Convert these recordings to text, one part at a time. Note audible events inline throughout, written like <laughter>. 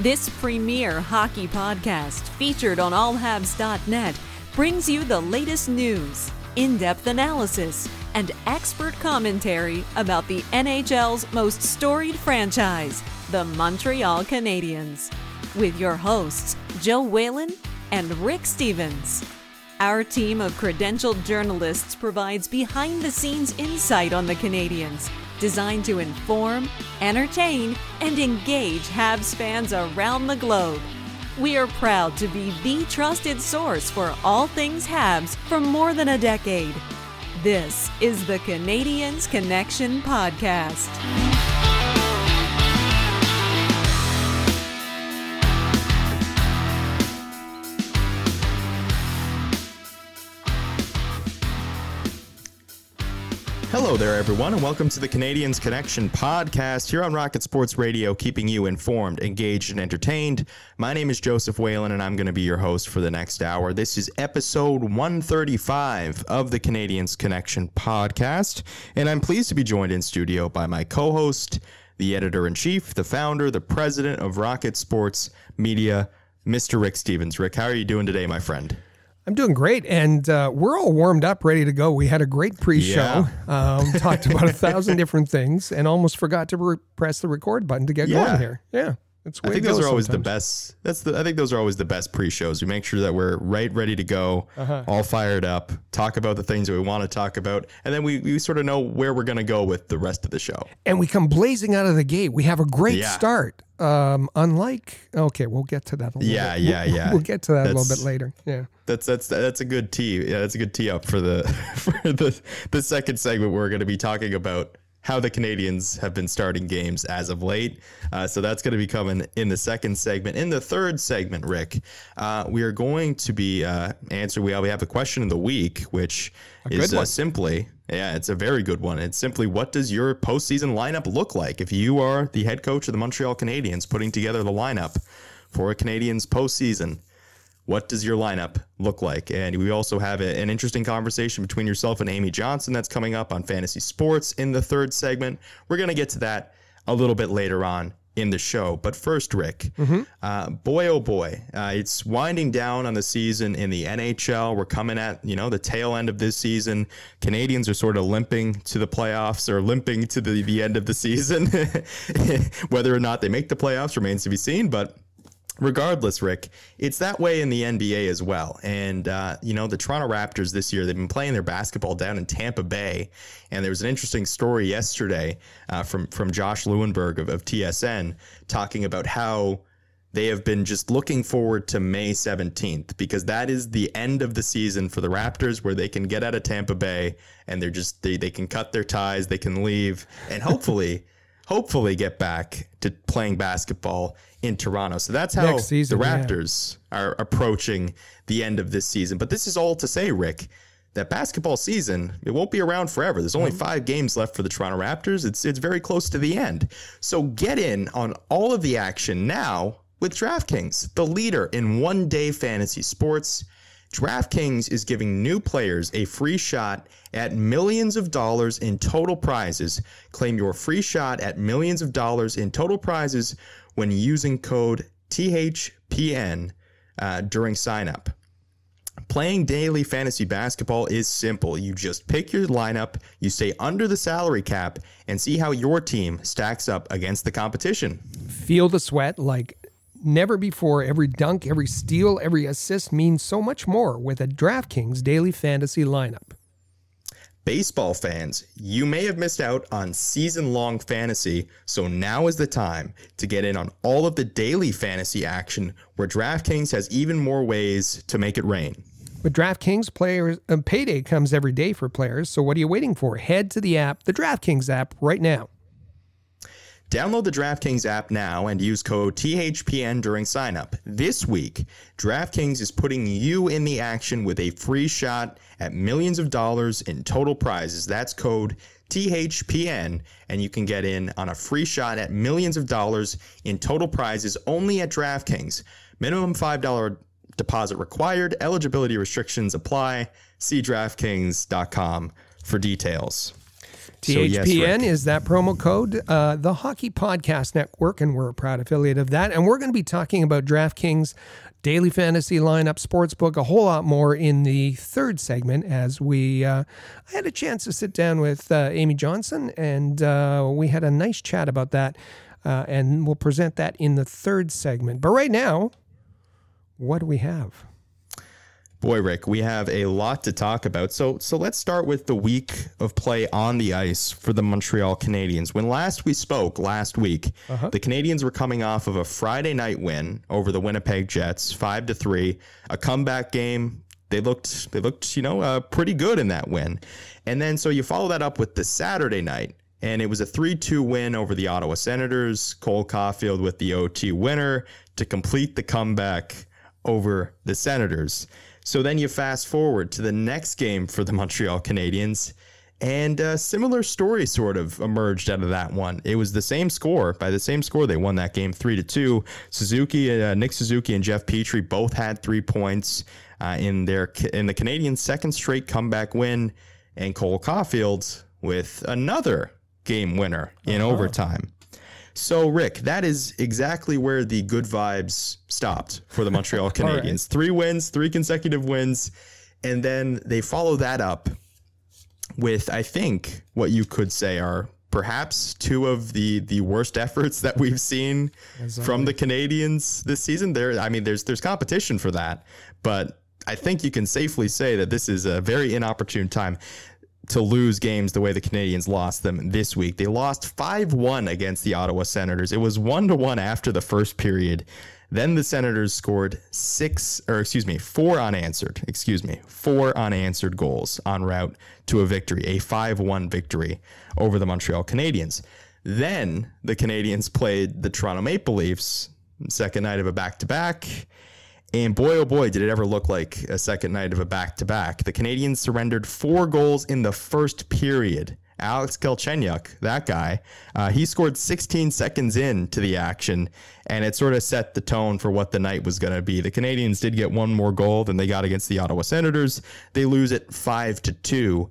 This premier hockey podcast, featured on allhabs.net, brings you the latest news, in depth analysis, and expert commentary about the NHL's most storied franchise, the Montreal Canadiens. With your hosts, Joe Whalen and Rick Stevens. Our team of credentialed journalists provides behind the scenes insight on the Canadiens, designed to inform, entertain, and engage Habs fans around the globe. We are proud to be the trusted source for all things Habs for more than a decade. This is the Canadiens Connection Podcast. Hello there, everyone, and welcome to the Canadiens Connection podcast here on Rocket Sports Radio, keeping you informed, engaged, and entertained. My name is Joseph Whalen, and I'm going to be your host for the next hour. This is episode 135 of the Canadiens Connection podcast, and I'm pleased to be joined in studio by my co host, the editor in chief, the founder, the president of Rocket Sports Media, Mr. Rick Stevens. Rick, how are you doing today, my friend? I'm doing great, and uh, we're all warmed up, ready to go. We had a great pre-show, Yeah. <laughs> um, talked about a thousand different things, and almost forgot to re- press the record button to get Yeah. going here. Yeah, it's. I think those are always the best. That's the. I think those are always the best pre-shows. We make sure that we're right, ready to go, Uh-huh. all fired up, talk about the things that we want to talk about, and then we, we sort of know where we're going to go with the rest of the show. and we come blazing out of the gate. We have a great Yeah. start. Um, unlike, okay, we'll get to that. A little Yeah, bit. yeah, We'll- yeah. We'll get to that a little bit later. Yeah. That's that's that's a good tee. Yeah, that's a good tee up for the <laughs> for the the second segment. We're going to be talking about how the Canadiens have been starting games as of late. Uh, so that's going to be coming in the second segment. In the third segment, Rick, uh, we are going to be uh, answer. We have, we have a question of the week, which is uh, simply. Yeah, it's a very good one. It's simply what does your postseason lineup look like if you are the head coach of the Montreal Canadiens putting together the lineup for a Canadiens postseason? what does your lineup look like? And we also have a- an interesting conversation between yourself and Amy Johnson that's coming up on fantasy sports in the third segment. We're going to get to that a little bit later on in the show. But first, Rick, uh, boy, oh boy, uh, it's winding down on the season in the NHL. We're coming at, you know, the tail end of this season. Canadiens are sort of limping to the playoffs or limping to the, the end of the season. <laughs> Whether or not they make the playoffs remains to be seen, but regardless, Rick, it's that way in the NBA as well. And, uh, you know, the Toronto Raptors this year, they've been playing their basketball down in Tampa Bay. And there was an interesting story yesterday uh, from, from Josh Lewenberg of, of TSN talking about how they have been just looking forward to May 17th because that is the end of the season for the Raptors where they can get out of Tampa Bay and they're just, they, they can cut their ties, they can leave, and <laughs> hopefully, hopefully get back to playing basketball in Toronto. So that's how season, the yeah. Raptors are approaching the end of this season. But this is all to say, Rick, that basketball season it won't be around forever. There's only mm-hmm. five games left for the Toronto Raptors. It's it's very close to the end. So get in on all of the action now with DraftKings, the leader in one day fantasy sports. DraftKings is giving new players a free shot at millions of dollars in total prizes. Claim your free shot at millions of dollars in total prizes when using code THPN uh, during signup. Playing daily fantasy basketball is simple. You just pick your lineup, you stay under the salary cap, and see how your team stacks up against the competition. Feel the sweat like never before. Every dunk, every steal, every assist means so much more with a DraftKings daily fantasy lineup. Baseball fans, you may have missed out on season long fantasy, so now is the time to get in on all of the daily fantasy action where DraftKings has even more ways to make it rain. With DraftKings, players uh, payday comes every day for players. So what are you waiting for? Head to the app, the DraftKings app, right now. Download the DraftKings app now and use code THPN during signup. This week, DraftKings is putting you in the action with a free shot at millions of dollars in total prizes. That's code THPN, and you can get in on a free shot at millions of dollars in total prizes only at DraftKings. Minimum $5 deposit required. Eligibility restrictions apply. See DraftKings.com for details. So, yes, THPN is that promo code, uh, the Hockey Podcast Network, and we're a proud affiliate of that. And we're going to be talking about DraftKings daily fantasy lineup, sportsbook, a whole lot more in the third segment. As we, uh, I had a chance to sit down with uh, Amy Johnson, and uh, we had a nice chat about that. Uh, and we'll present that in the third segment. But right now, what do we have? Boy, Rick, we have a lot to talk about. So, so let's start with the week of play on the ice for the Montreal Canadiens. When last we spoke, last week, the Canadiens were coming off of a Friday night win over the Winnipeg Jets, five to three, a comeback game. They looked, they looked, you know, uh, pretty good in that win. And then, so you follow that up with the Saturday night, and it was a 3 2 win over the Ottawa Senators. Cole Caufield with the OT winner to complete the comeback over the Senators. So then you fast forward to the next game for the <laughs> Montreal Canadiens, and a similar story sort of emerged out of that one. It was the same score. By the same score, they won that game three to two. Suzuki, uh, Nick Suzuki, and Jeff Petry both had three points uh, in their in the Canadiens' second straight comeback win, and Cole Caufield with another game winner in overtime. So, Rick, that is exactly where the good vibes stopped for the <laughs> Montreal Canadiens. Three wins, three consecutive wins, and then they follow that up with, I think, what you could say are perhaps two of the the worst efforts that we've seen from the Canadiens this season. There, I mean, there's there's competition for that, but I think you can safely say that this is a very inopportune time to lose games the way the Canadiens lost them this week. They lost 5 1 against the Ottawa Senators. It was 1 to 1 after the first period. Then the Senators scored six, or excuse me, four unanswered, excuse me, four unanswered goals en route to a victory, a 5 1 victory over the Montreal Canadiens. Then the Canadiens played the Toronto Maple Leafs, second night of a back to back. And boy, oh boy, did it ever look like a second night of a back to back. The Canadiens surrendered four goals in the first period. Alex Galchenyuk, that guy, uh, he scored 16 seconds into the action, and it sort of set the tone for what the night was going to be. The Canadiens did get one more goal than they got against the Ottawa Senators. They lose it five to two,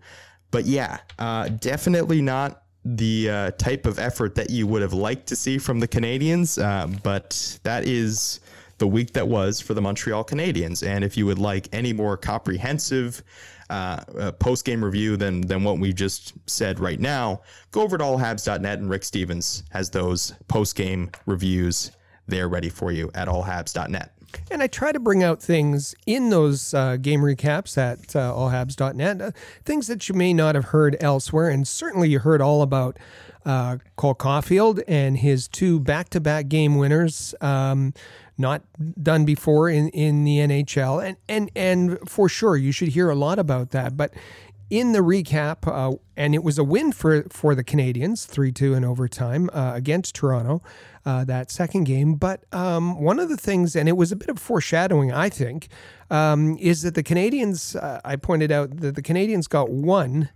but yeah, uh, definitely not the uh, type of effort that you would have liked to see from the Canadiens. Uh, but that is the week that was for the Montreal Canadiens. And if you would like any more comprehensive uh, uh, post game review than than what we just said right now, go over to allhabs.net and Rick Stevens has those post game reviews there ready for you at allhabs.net. And I try to bring out things in those uh, game recaps at uh, allhabs.net, uh, things that you may not have heard elsewhere. And certainly you heard all about uh, Cole Caufield and his two back to back game winners. Um, not done before in, in the NHL. And, and, and for sure, you should hear a lot about that. But in the recap, uh, and it was a win for, for the Canadiens, 3 2 in overtime uh, against Toronto, uh, that second game. But um, one of the things, and it was a bit of foreshadowing, I think, um, is that the Canadiens, uh, I pointed out that the Canadiens got one,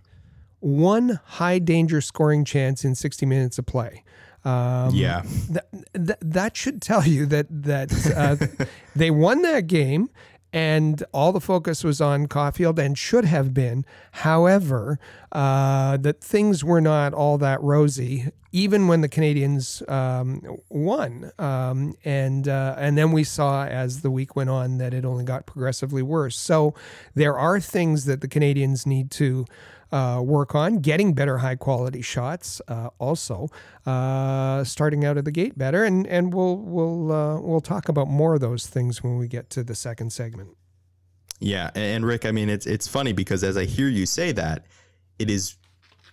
one high danger scoring chance in 60 minutes of play. Um, Yeah. that, that that should tell you that that uh, <laughs> they won that game and all the focus was on Caufield and should have been. However, uh, that things were not all that rosy, even when the Canadiens um, won. Um, and uh, and then we saw as the week went on that it only got progressively worse. So there are things that the Canadiens need to uh, work on getting better high quality shots. Uh, also, uh, starting out of the gate better, and and we'll we'll uh, we'll talk about more of those things when we get to the second segment. Yeah, and Rick, I mean, it's it's funny because as I hear you say that, it is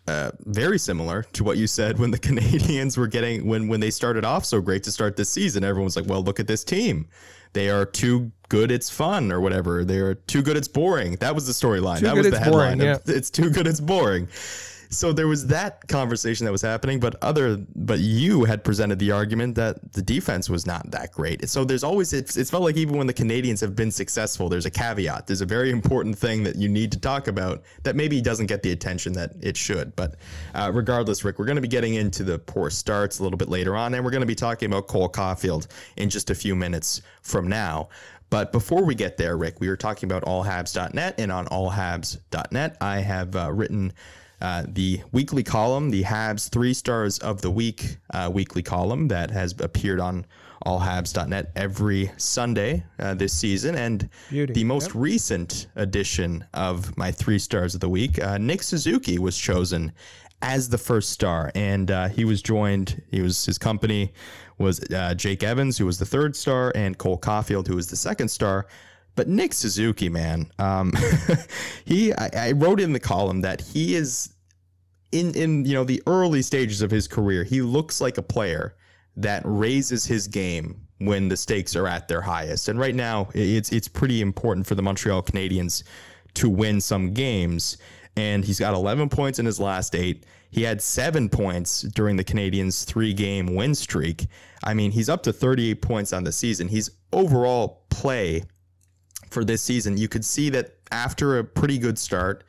uh, very similar to what you said when the <laughs> Canadiens were getting when when they started off so great to start this season. Everyone was like, "Well, look at this team. They are too good. It's fun, or whatever. They are too good. It's boring." That was the storyline. That was the it's boring, headline. <laughs> It's too good. It's boring. So there was that conversation that was happening, but other, but you had presented the argument that the defense was not that great. So there's always it's, it's felt like even when the Canadiens have been successful, there's a caveat. There's a very important thing that you need to talk about that maybe doesn't get the attention that it should. But uh, regardless, Rick, we're going to be getting into the poor starts a little bit later on, and we're going to be talking about Cole Caufield in just a few minutes from now. But before we get there, Rick, we were talking about allhabs.net, and on allhabs.net, I have uh, written uh, the weekly column, the Habs three stars of the week uh, weekly column that has appeared on allhabs.net every Sunday uh, this season. And Beauty. the most Yep. recent edition of my three stars of the week, uh, Nick Suzuki was chosen as the first star, and uh, he was joined. He was his company was uh, Jake Evans, who was the third star, and Cole Caufield, who was the second star. But Nick Suzuki, man, um, <laughs> he I, I wrote in the column that he is in in you know the early stages of his career. He looks like a player that raises his game when the stakes are at their highest. And right now, it's it's pretty important for the Montreal Canadiens to win some games. And he's got 11 points in his last eight. He had seven points during the Canadiens' three game win streak. I mean, he's up to 38 points on the season. He's overall play for this season. You could see that after a pretty good start,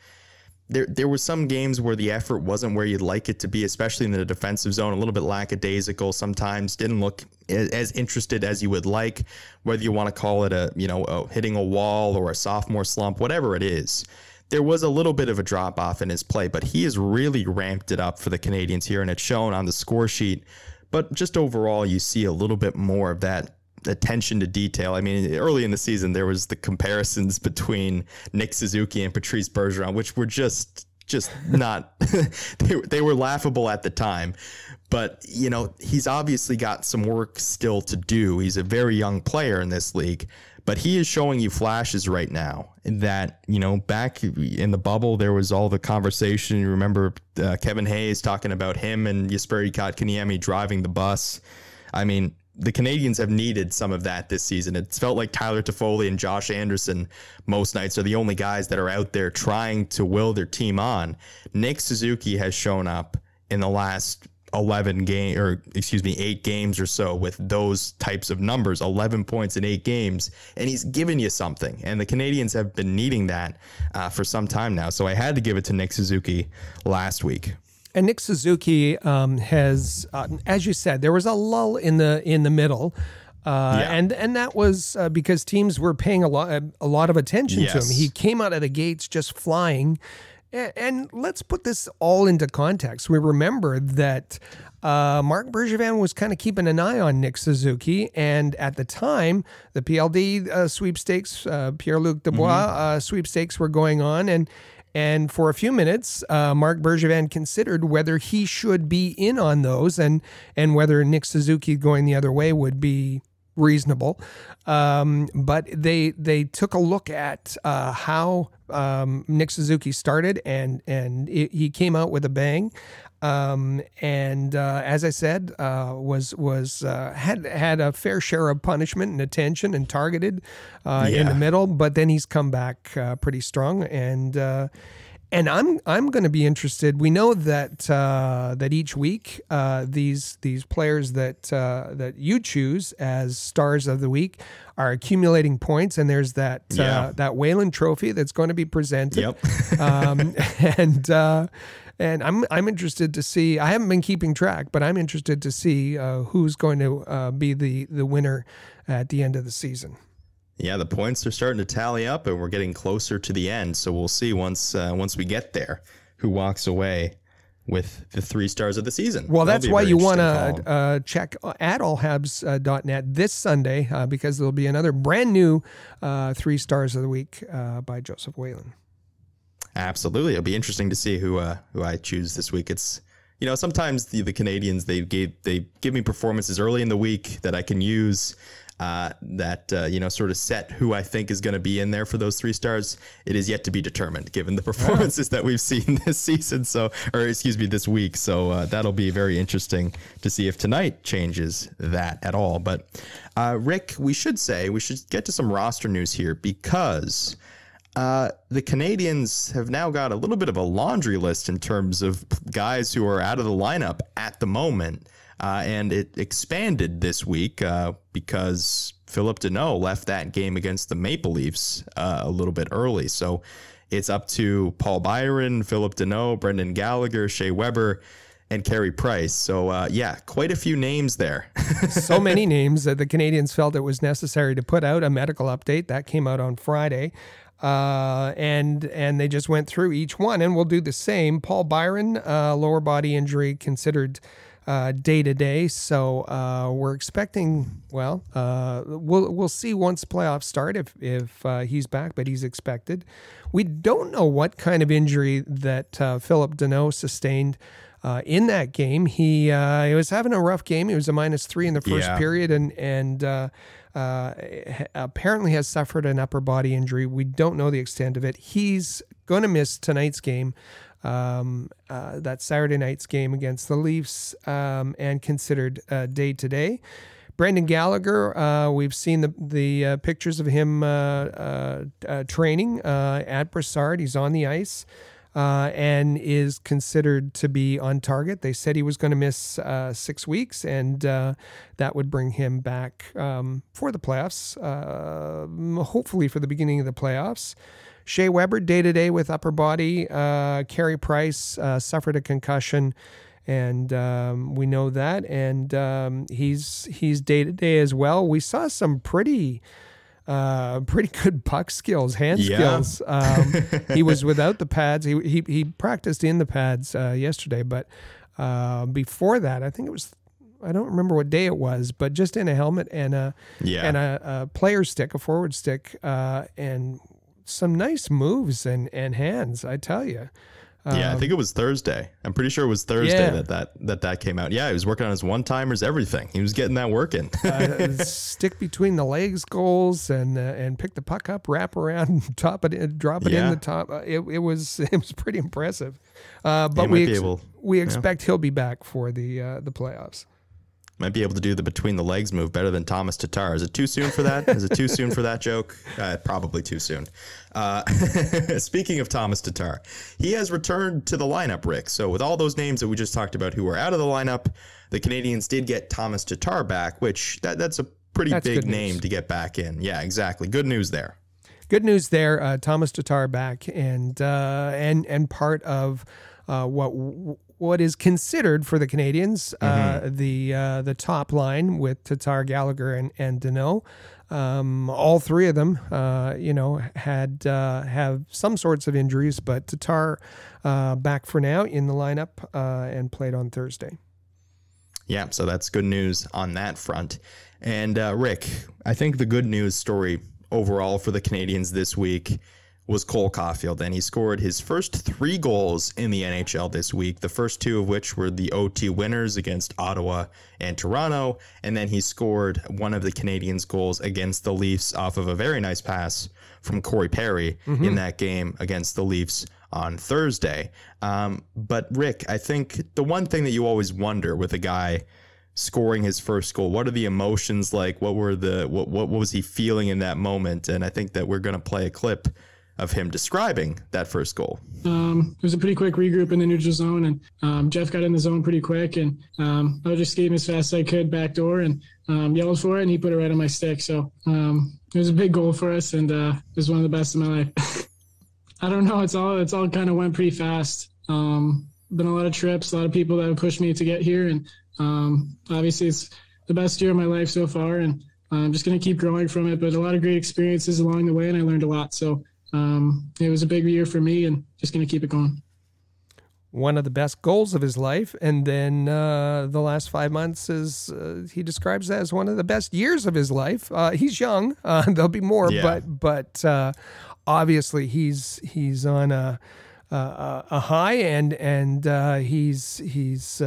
there there were some games where the effort wasn't where you'd like it to be, especially in the defensive zone, a little bit lackadaisical. Sometimes didn't look as interested as you would like. Whether you want to call it a you know a hitting a wall or a sophomore slump, whatever it is, there was a little bit of a drop off in his play, but he has really ramped it up for the Canadiens here, and it's shown on the score sheet. But just overall, you see a little bit more of that attention to detail. I mean, early in the season, there was the comparisons between Nick Suzuki and Patrice Bergeron, which were just just <laughs> not <laughs> they, they were laughable at the time. But you know he's obviously got some work still to do. He's a very young player in this league but he is showing you flashes right now that you know back in the bubble there was all the conversation. You remember uh, Kevin Hayes talking about him and Jesperi Kotkaniemi driving the bus. I mean the Canadiens have needed some of that this season. It's felt like Tyler Toffoli and Josh Anderson most nights are the only guys that are out there trying to will their team on. Nick Suzuki has shown up in the last 11 game or excuse me 8 games or so with those types of numbers 11 points in 8 games and he's given you something and the Canadiens have been needing that uh, for some time now so I had to give it to Nick Suzuki last week And Nick Suzuki um, has, uh, as you said, there was a lull in the in the middle, uh, Yeah. and and that was uh, because teams were paying a lot a lot of attention to him. He came out of the gates just flying, and, and let's put this all into context. We remember that. Uh, Marc Bergevin was kind of keeping an eye on Nick Suzuki, and at the time, the PLD uh, sweepstakes, uh, Pierre Luc Dubois uh, sweepstakes were going on, and and for a few minutes, uh, Marc Bergevin considered whether he should be in on those and and whether Nick Suzuki going the other way would be reasonable. Um, but they they took a look at uh, how um, Nick Suzuki started and and it, he came out with a bang. Um, and uh, as I said, uh, was was uh, had had a fair share of punishment and attention and targeted uh, in the middle, but then he's come back uh, pretty strong and. Uh, and I'm I'm going to be interested. We know that uh, that each week uh, these these players that uh, that you choose as stars of the week are accumulating points, and there's that Yeah. uh, that Whalen Trophy that's going to be presented. Yep. <laughs> um, and uh, and I'm I'm interested to see. I haven't been keeping track, but I'm interested to see uh, who's going to uh, be the the winner at the end of the season. Yeah, the points are starting to tally up, and we're getting closer to the end. So we'll see once uh, once we get there who walks away with the three stars of the season. Well, That'll that's why you want to uh, check at allhabs.net this Sunday uh, because there'll be another brand new uh, three stars of the week uh, by Joseph Whalen. Absolutely, it'll be interesting to see who uh, who I choose this week. It's you know sometimes the, the Canadiens they gave they give me performances early in the week that I can use. Uh, that uh, you know sort of set who I think is going to be in there for those three stars. It is yet to be determined, given the <laughs> performances that we've seen <laughs> this season. So, or excuse me, this week. So uh, that'll be very interesting to see if tonight changes that at all. But uh, Rick, we should say we should get to some roster news here because uh, the Canadiens have now got a little bit of a laundry list in terms of guys who are out of the lineup at the moment. Uh, and it expanded this week uh, because Phillip Danault left that game against the Maple Leafs uh, a little bit early. So it's up to Paul Byron, Phillip Danault, Brendan Gallagher, Shea Weber, and Carey Price. So uh, yeah, quite a few names there. <laughs> so many names that the Canadiens felt it was necessary to put out a medical update that came out on Friday. Uh, and and they just went through each one, and we'll do the same. Paul Byron, uh, lower body injury considered day to day, so uh, we're expecting. Well, uh, we'll we'll see once playoffs start if if uh, he's back, but he's expected. We don't know what kind of injury that Phillip Danault sustained. Uh, in that game. He uh, he was having a rough game. He was a minus three in the first yeah. period, and and uh, uh apparently has suffered an upper body injury. We don't know the extent of it. He's going to miss tonight's game. Um, uh, that Saturday night's game against the Leafs um, and considered day to day. Brendan Gallagher, uh, we've seen the the uh, pictures of him uh, training at Brossard. He's on the ice uh, and is considered to be on target. They said he was going to miss uh, six weeks, and uh, that would bring him back um, for the playoffs, uh, hopefully for the beginning of the playoffs. Shea Weber, day to day with upper body. Uh, Carey Price uh, suffered a concussion and um, we know that. And um, he's he's day to day as well. We saw some pretty uh, pretty good puck skills, hand yeah. skills. Um, he was <laughs> without the pads. He he, he practiced in the pads uh, yesterday, but uh, before that, I think it was. I don't remember what day it was, but just in a helmet and a yeah. and a, a player stick, a forward stick, uh, and some nice moves and and hands. I tell you. Yeah, I think it was Thursday. I'm pretty sure it was Thursday yeah. that, that that that came out. Yeah, he was working on his one timers, everything. He was getting that working. uh, <laughs> stick between the legs goals and uh, and pick the puck up, wrap around, top <laughs> it, drop it yeah. in the top. Uh, it, it was <laughs> it was pretty impressive. Uh, but we ex- able, we expect yeah. he'll be back for the uh, the playoffs. Might be able to do the between the legs move better than Thomas Tatar. Is it too soon for that? Is it too soon for that joke? <laughs> Uh, probably too soon. Uh, <laughs> speaking of Thomas Tatar, he has returned to the lineup, Rick. So, with all those names that we just talked about who were out of the lineup, the Canadiens did get Thomas Tatar back, which that, that's a pretty that's big name to get back in. Yeah, exactly. Good news there. Good news there. Uh, Thomas Tatar back and uh, and and part of uh, what what is considered for the Canadiens uh, mm-hmm. uh, the uh, the top line with Tatar, Gallagher, and and Danault. Um, all three of them, uh, you know, had uh, have some sorts of injuries, but Tatar uh, back for now in the lineup and played on Thursday. Yeah, so that's good news on that front. And Rick, I think the good news story overall for the Canadiens this week was Cole Caufield, and he scored his first three goals in the NHL this week. The first two of which were the OT winners against Ottawa and Toronto, and then he scored one of the Canadiens' goals against the Leafs off of a very nice pass from Corey Perry mm-hmm. in that game against the Leafs on Thursday. Um, but Rick, I think the one thing that you always wonder with a guy scoring his first goal, what are the emotions like? What were the what what, what was he feeling in that moment? And I think that we're going to play a clip of him describing that first goal. Um, it was a pretty quick regroup in the neutral zone, and um, Jeff got in the zone pretty quick, and um, I just skating as fast as I could back door and um, yelled for it, and he put it right on my stick. So um, it was a big goal for us, and uh, it was one of the best of my life. <laughs> I don't know. It's all it's all kind of went pretty fast. Um, been a lot of trips, a lot of people that have pushed me to get here, and obviously it's the best year of my life so far, and I'm just going to keep growing from it. But a lot of great experiences along the way, and I learned a lot. So um, it was a big year for me and just going to keep it going. One of the best goals of his life. And then uh, the last five months is, uh, he describes that as one of the best years of his life. Uh, he's young. <laughs> Uh, there'll be more, yeah. but, but uh, obviously he's, he's on a, a, a high and, and uh, he's, he's,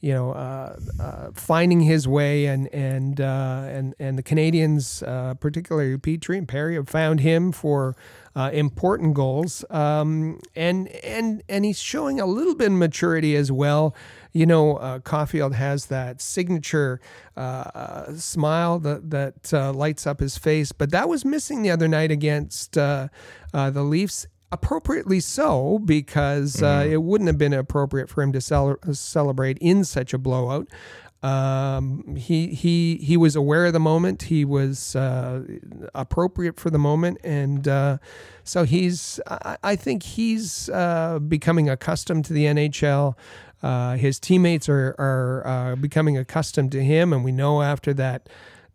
you know, uh, uh, finding his way, and and uh, and and the Canadiens, uh, particularly Petry and Perry, have found him for uh, important goals, um, and and and he's showing a little bit of maturity as well. you know, uh, Caufield has that signature smile that that lights up his face, but that was missing the other night against the Leafs. Appropriately so, because uh, it wouldn't have been appropriate for him to cel- celebrate in such a blowout. Um, he he he was aware of the moment. He was uh, appropriate for the moment, and uh, so he's. I, I think he's uh, becoming accustomed to the NHL. Uh, his teammates are are uh, becoming accustomed to him, and we know after that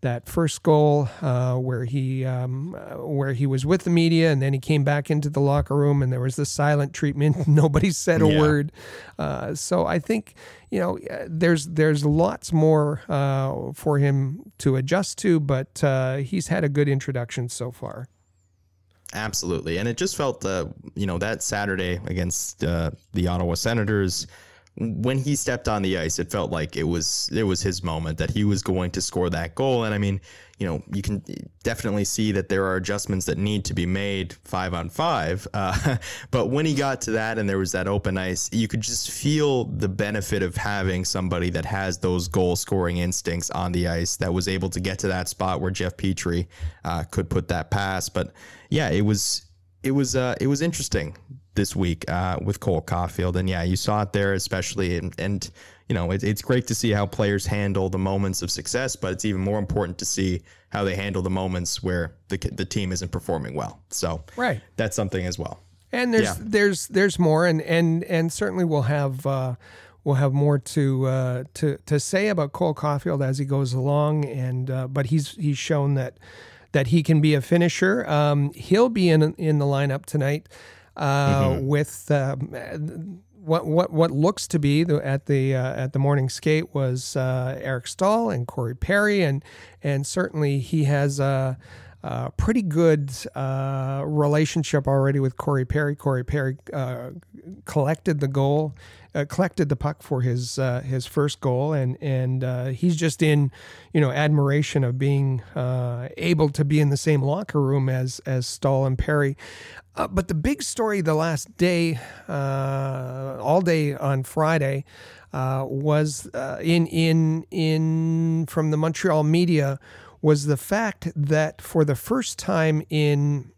that first goal uh, where he um, where he was with the media and then he came back into the locker room and there was the silent treatment. <laughs> Nobody said a Yeah. word. Uh, so I think you know uh, there's there's lots more uh, for him to adjust to, but uh, he's had a good introduction so far. Absolutely, and it just felt, uh, you know, that Saturday against uh, the Ottawa Senators, when he stepped on the ice, it felt like it was it was his moment that he was going to score that goal. And I mean, you know, you can definitely see that there are adjustments that need to be made five on five. <laughs> Uh, but when he got to that and there was that open ice, you could just feel the benefit of having somebody that has those goal scoring instincts on the ice that was able to get to that spot where Jeff Petry uh, could put that pass. But yeah, it was it was uh, it was interesting this week uh, with Cole Caufield, and yeah, you saw it there, especially, and, and you know, it, it's great to see how players handle the moments of success, but it's even more important to see how they handle the moments where the the team isn't performing well. So Right. that's something as well. And there's Yeah. there's there's more, and and and certainly we'll have uh, we'll have more to uh, to to say about Cole Caufield as he goes along, and uh, but he's he's shown that that he can be a finisher. Um, he'll be in in the lineup tonight uh, with. Um, what, what what looks to be the, at the uh, at the morning skate was uh, Eric Staal and Corey Perry and and certainly he has a, a pretty good uh, relationship already with Corey Perry. Corey Perry uh, collected the goal, uh, collected the puck for his uh, his first goal, and and uh, he's just in you know admiration of being uh, able to be in the same locker room as as Staal and Perry. Uh, but the big story the last day, all day on Friday, was in in in from the Montreal media was the fact that for the first time in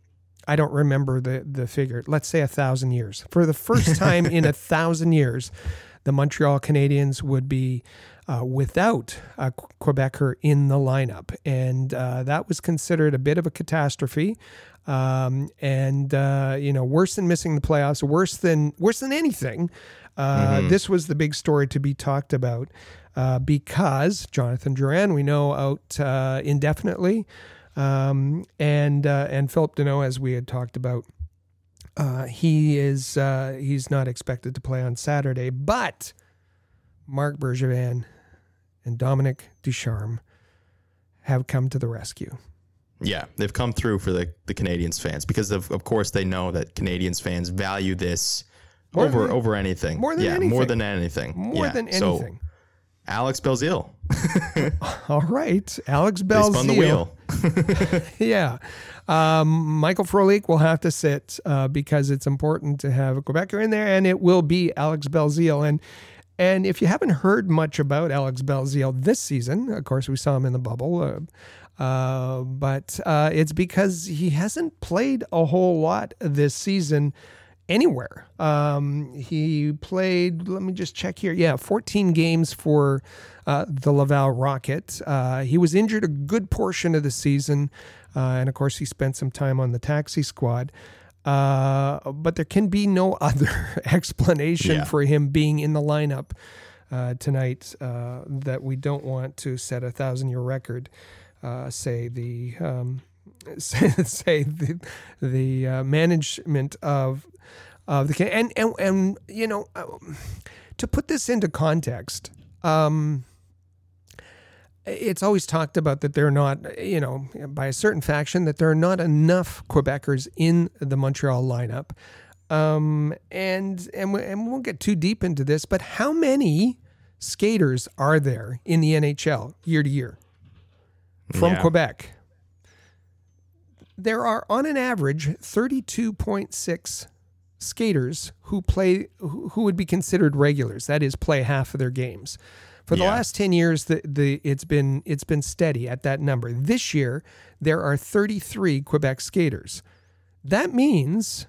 I don't remember the the figure. Let's say a thousand years. For the first time in a <laughs> <laughs> thousand years, the Montreal Canadiens would be uh, without a Quebecer in the lineup, and uh, that was considered a bit of a catastrophe. Um, and uh, you know, worse than missing the playoffs, worse than worse than anything. Uh, This was the big story to be talked about uh, because Jonathan Drouin, we know, out uh, indefinitely, um, and uh, and Phillip Danault, as we had talked about, uh, he is uh, he's not expected to play on Saturday, but Marc Bergevin and Dominique Ducharme have come to the rescue. Yeah, they've come through for the, the Canadiens fans because of of course they know that Canadiens fans value this More over than- over anything. more than yeah, more than anything. More Yeah, than so anything. Alex Belzile <laughs> All right, Alex they Belzile. spun the wheel. <laughs> <laughs> yeah. Um, Michael Frolik will have to sit uh, because it's important to have a Quebecer in there, and it will be Alex Belzile. And and if you haven't heard much about Alex Belzile this season, of course we saw him in the bubble, uh, uh, but uh, it's because he hasn't played a whole lot this season anywhere. Um, he played, let me just check here. Yeah, 14 games for uh, the Laval Rocket. Uh, he was injured a good portion of the season. Uh, and of course, he spent some time on the taxi squad. Uh, but there can be no <laughs> other explanation Yeah. for him being in the lineup uh, tonight uh, that we don't want to set a thousand year record. Uh, say the um, <laughs> say, say the the uh, management of of the Can- and and and you know uh, to put this into context. Um, it's always talked about that they're not, you know, by a certain faction, that there are not enough Quebecers in the Montreal lineup. Um, and and we, and we won't get too deep into this, but how many skaters are there in the NHL year to year from Yeah. Quebec? There are, on an average, thirty-two point six skaters who play who would be considered regulars. That is, play half of their games. For the Yeah. last ten years, the, the it's been it's been steady at that number. This year, there are 33 Quebec skaters. That means,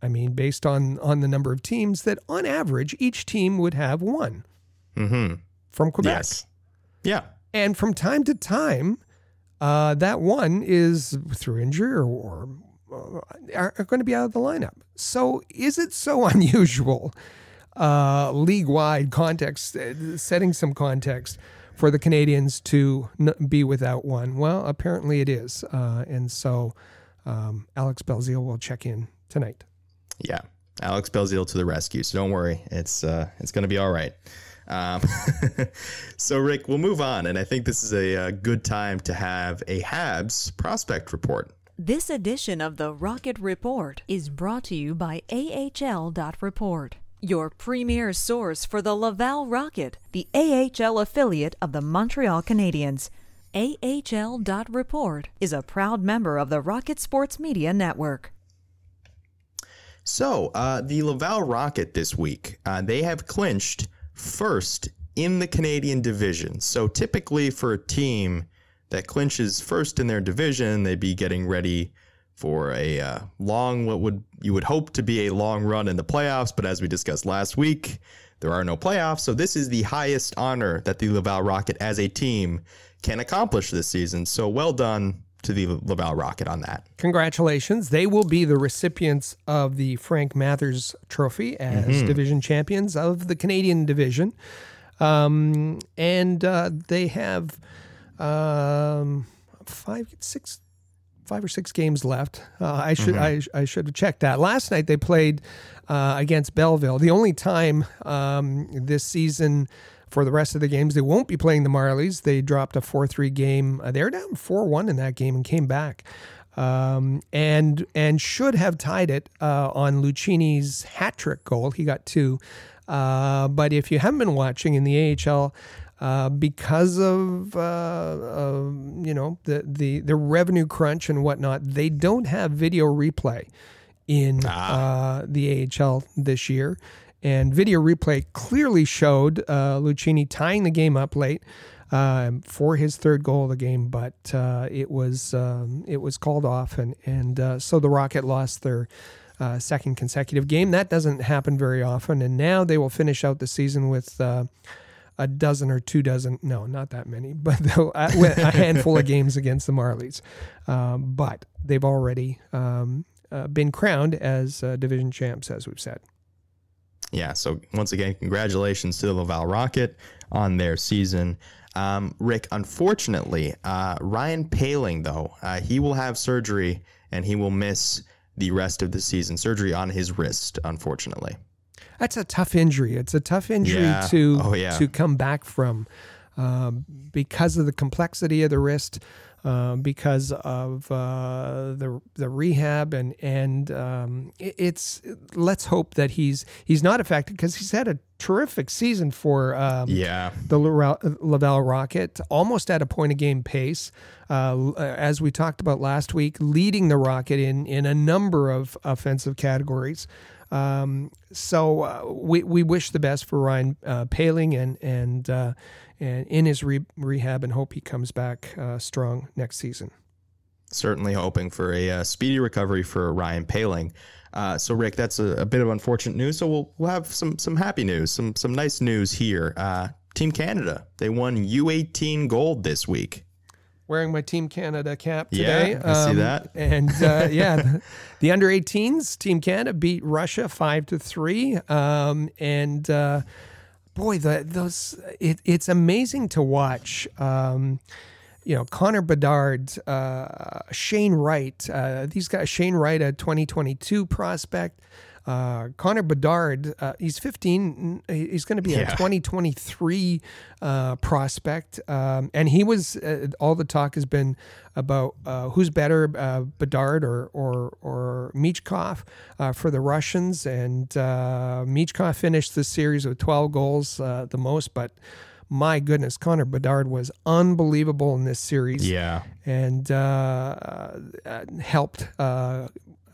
I mean, based on on the number of teams, that on average each team would have one Mm-hmm. from Quebec. Yes. Yeah. And from time to time, uh, that one is through injury or, or are, are going to be out of the lineup. So is it so <laughs> unusual, uh, league wide context, uh, setting some context for the Canadiens to be without one? Well, apparently it is. Uh, and so um, Alex Belzile will check in tonight. Yeah. Alex Belzile to the rescue. So don't worry. It's uh, it's going to be all right. Um, <laughs> so, Rick, we'll move on. And I think this is a, a good time to have a Habs prospect report. This edition of the Rocket Report is brought to you by AHL.report, your premier source for the Laval Rocket, the AHL affiliate of the Montreal Canadiens. AHL.report is a proud member of the Rocket Sports Media Network. So, uh, the Laval Rocket this week, uh, they have clinched first in the Canadian division. So, typically for a team that clinches first in their division, they'd be getting ready for a uh, long, what would you would hope to be a long run in the playoffs. But as we discussed last week, there are no playoffs. So, this is the highest honor that the Laval Rocket as a team can accomplish this season. So, well done to the Laval Rocket on that. Congratulations. They will be the recipients of the Frank Mathers Trophy as division champions of the Canadian division. Um, and uh, they have um, five, six, five or six games left. Uh, I should I, I should have checked that. Last night they played uh, against Belleville. The only time um, this season for the rest of the games they won't be playing the Marlies. They dropped a four three game. Uh, they were down four one in that game and came back. Um, and and should have tied it uh, on Lucchini's hat trick goal. He got two. Uh, but if you haven't been watching in the AHL, uh, because of uh, uh, you know the, the the revenue crunch and whatnot, they don't have video replay in uh, the AHL this year. And video replay clearly showed uh, Lucchini tying the game up late um, for his third goal of the game, but uh, it was um, it was called off, and and uh, so the Rocket lost their uh, second consecutive game. That doesn't happen very often, and now they will finish out the season with. A dozen or two dozen, no, not that many, <laughs> but uh, a handful of games against the Marlies. Um, but they've already um, uh, been crowned as uh, division champs, as we've said. Yeah. So once again, congratulations to the Laval Rocket on their season. Um, Rick, unfortunately, uh, Ryan Poehling, though, uh, he will have surgery and he will miss the rest of the season. Surgery on his wrist, unfortunately. That's a tough injury. It's a tough injury Yeah. to Oh, yeah. to come back from um, because of the complexity of the wrist, uh, because of uh, the the rehab and and um, it- it's let's hope that he's he's not affected because he's had a terrific season for um, Yeah. the Laval Laval Rocket, almost at a point a game pace. Uh, as we talked about last week, leading the Rocket in in a number of offensive categories. Um, so uh, we we wish the best for Ryan uh, Poehling and and uh, and in his re- rehab and hope he comes back uh, strong next season. Certainly hoping for a uh, speedy recovery for Ryan Poehling. Uh, so, Rick, that's a, a bit of unfortunate news. So we'll we'll have some some happy news, some some nice news here. Team Canada, they won U18 gold this week. Wearing my Team Canada cap Yeah, today. Um, I see that. <laughs> And uh, yeah, the, <laughs> the under 18s, Team Canada beat Russia five to three. Um, and uh, boy, the, those it, it's amazing to watch. Um, you know, Connor Bedard, uh, Shane Wright, uh, these guys, Shane Wright, a 2022 prospect. Uh, Connor Bedard, uh, he's 15. He's going to be a 2023 uh, prospect. Um, and he was, uh, all the talk has been about uh, who's better, uh, Bedard or, or, or Michkov uh, for the Russians. And uh, Michkov finished the series with 12 goals, uh, the most, but my goodness, Connor Bedard was unbelievable in this series Yeah. and uh, uh, helped uh,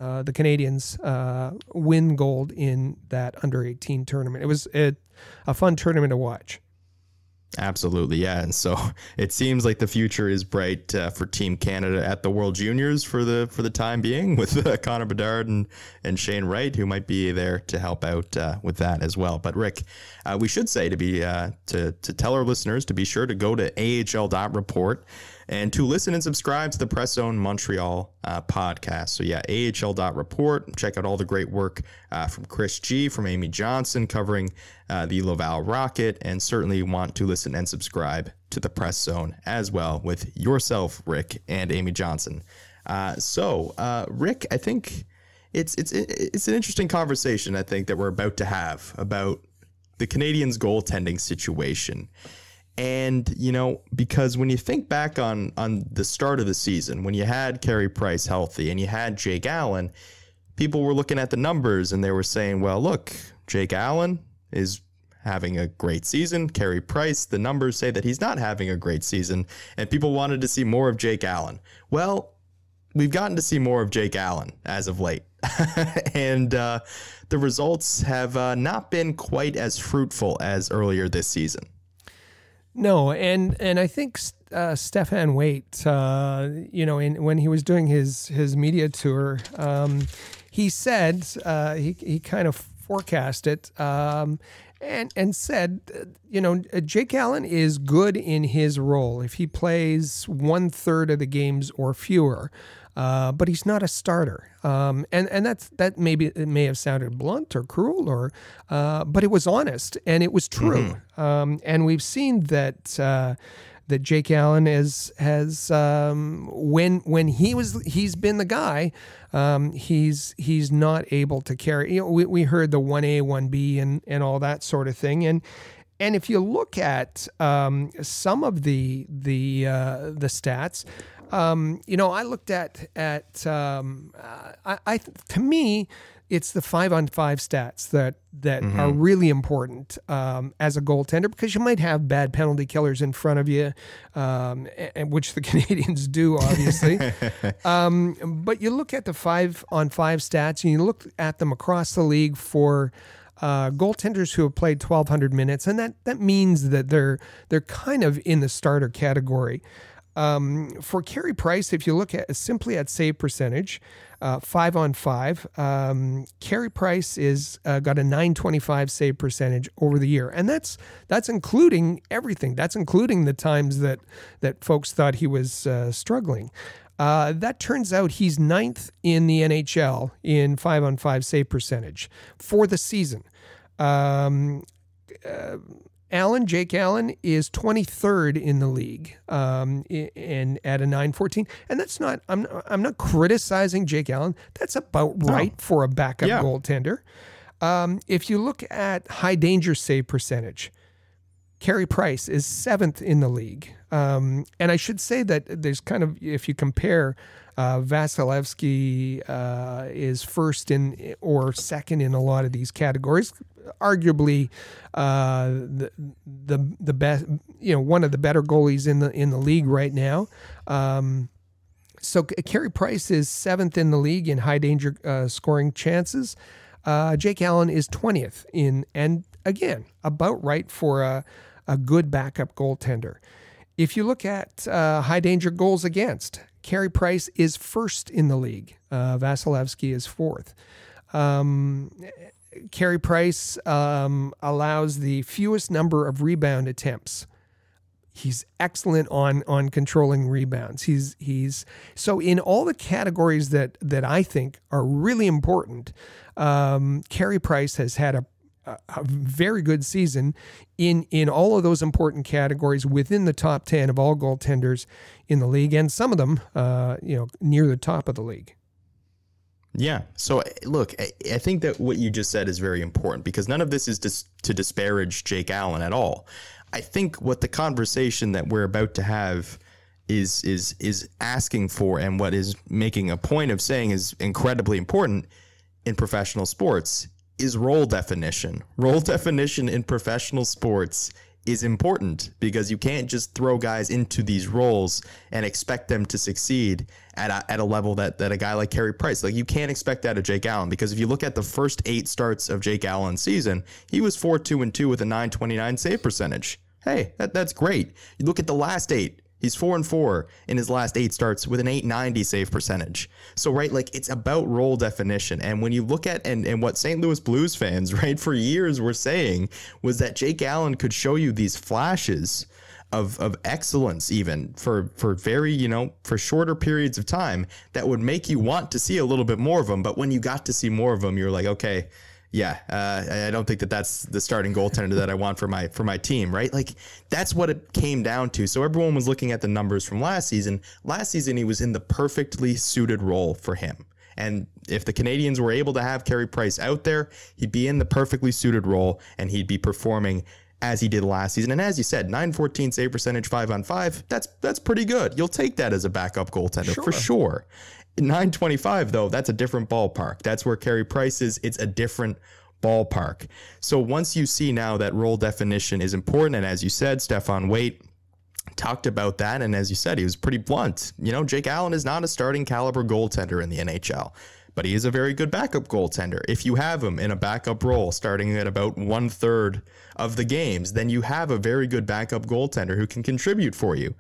uh, the Canadians uh, win gold in that under 18 tournament. It was a, a fun tournament to watch. Absolutely, yeah. And so <laughs> it seems like the future is bright uh, for Team Canada at the World Juniors for the for the time being, <laughs> with uh, Connor Bedard and and Shane Wright, who might be there to help out uh, with that as well. But Rick, uh, we should say to be uh, to to tell our listeners to be sure to go to AHL.report and to listen and subscribe to the Press Zone Montreal uh, podcast. So, yeah, AHL.report. Check out all the great work uh, from Chris G, from Amy Johnson, covering uh, the Laval Rocket, and certainly want to listen and subscribe to the Press Zone as well with yourself, Rick, and Amy Johnson. Uh, so, uh, Rick, I think it's it's it's an interesting conversation. I think that we're about to have about the Canadiens' goaltending situation. And you know, because when you think back on on the start of the season, when you had Carey Price healthy and you had Jake Allen, people were looking at the numbers and they were saying, "Well, look, Jake Allen is having a great season. Carey Price, the numbers say that he's not having a great season, and people wanted to see more of Jake Allen." Well, we've gotten to see more of Jake Allen as of late, <laughs> and uh, the results have uh, not been quite as fruitful as earlier this season. No, and and I think uh, Stéphane Waite, uh, you know, in, when he was doing his his media tour, um, he said uh, he he kind of forecast it um, and and said, you know, Jake Allen is good in his role if he plays one third of the games or fewer. Uh, but he's not a starter. Um, and and that's that maybe it may have sounded blunt or cruel or, uh, but it was honest and it was true. Mm-hmm. Um, and we've seen that. Uh, that Jake Allen is has um, when when he was he's been the guy um, he's he's not able to carry you know we, we heard the 1A 1B and and all that sort of thing and and if you look at um, some of the the uh, the stats um, you know, I looked at at um, I, I, to me, it's the five on five stats that that mm-hmm. are really important um, as a goaltender because you might have bad penalty killers in front of you, um, and, which the <laughs> Canadiens do, obviously. <laughs> um, but you look at the five on five stats and you look at them across the league for. Uh, goaltenders who have played 1,200 minutes, and that that means that they're they're kind of in the starter category. Um, for Carey Price, if you look at simply at save percentage, uh, five on five, um, Carey Price is uh, got a 925 save percentage over the year, and that's that's including everything. That's including the times that that folks thought he was uh, struggling. Uh, that turns out he's ninth in the NHL in five on five save percentage for the season. Um, uh, Allen, Jake Allen, is 23rd in the league, um, and at a 914. And that's not. I'm. I'm not criticizing Jake Allen. That's about right for a backup yeah. goaltender. Um, if you look at high danger save percentage, Carey Price is seventh in the league. Um, and I should say that there's kind of if you compare uh, Vasilevskiy uh, is first in or second in a lot of these categories. Arguably, uh, the the the best, you know, one of the better goalies in the in the league right now. Um, so Carey Price is seventh in the league in high danger uh, scoring chances. Uh, Jake Allen is twentieth in, and again, about right for a a good backup goaltender. If you look at uh, high danger goals against, Carey Price is first in the league. Uh, Vasilevskiy is fourth. Um, Carey Price um, allows the fewest number of rebound attempts. He's excellent on on controlling rebounds. He's he's so in all the categories that that I think are really important. Um, Carey Price has had a a very good season in in all of those important categories within the top 10 of all goaltenders in the league and some of them uh, you know near the top of the league. Yeah. So look i think that what you just said is very important because none of this is dis- to disparage jake allen at all. I think what the conversation that we're about to have is is is asking for and what is making a point of saying is incredibly important in professional sports is role definition. Role definition in professional sports is important because you can't just throw guys into these roles and expect them to succeed at a, at a level that, that a guy like Carey Price, like you can't expect that of Jake Allen because if you look at the first eight starts of Jake Allen's season, he was 4 2 and 2 with a 929 save percentage. Hey, that, that's great. You look at the last eight, He's four and four in his last eight starts with an 890 save percentage. So, right, like it's about role definition. And when you look at and, and what St. Louis Blues fans, <laughs> right, for years were saying was that Jake Allen could show you these flashes of, of excellence even for for very you know for shorter periods of time that would make you want to see a little bit more of him but when you got to see more of him you're like okay yeah, uh, I don't think that that's the starting goaltender that I want for my for my team, right? Like that's what it came down to. So everyone was looking at the numbers from last season. Last season, he was in the perfectly suited role for him. And if the Canadiens were able to have Carey Price out there, he'd be in the perfectly suited role and he'd be performing as he did last season. And as you said, 914 save percentage, five on five, that's that's pretty good. You'll take that as a backup goaltender sure. for sure. 925 though, that's a different ballpark. That's where Carey Price is. It's a different ballpark. So once you see now that role definition is important, and as you said, Stéphane Waite talked about that, and as you said, he was pretty blunt. You know, Jake Allen is not a starting caliber goaltender in the NHL, but he is a very good backup goaltender. If you have him in a backup role, starting at about one third of the games, then you have a very good backup goaltender who can contribute for you.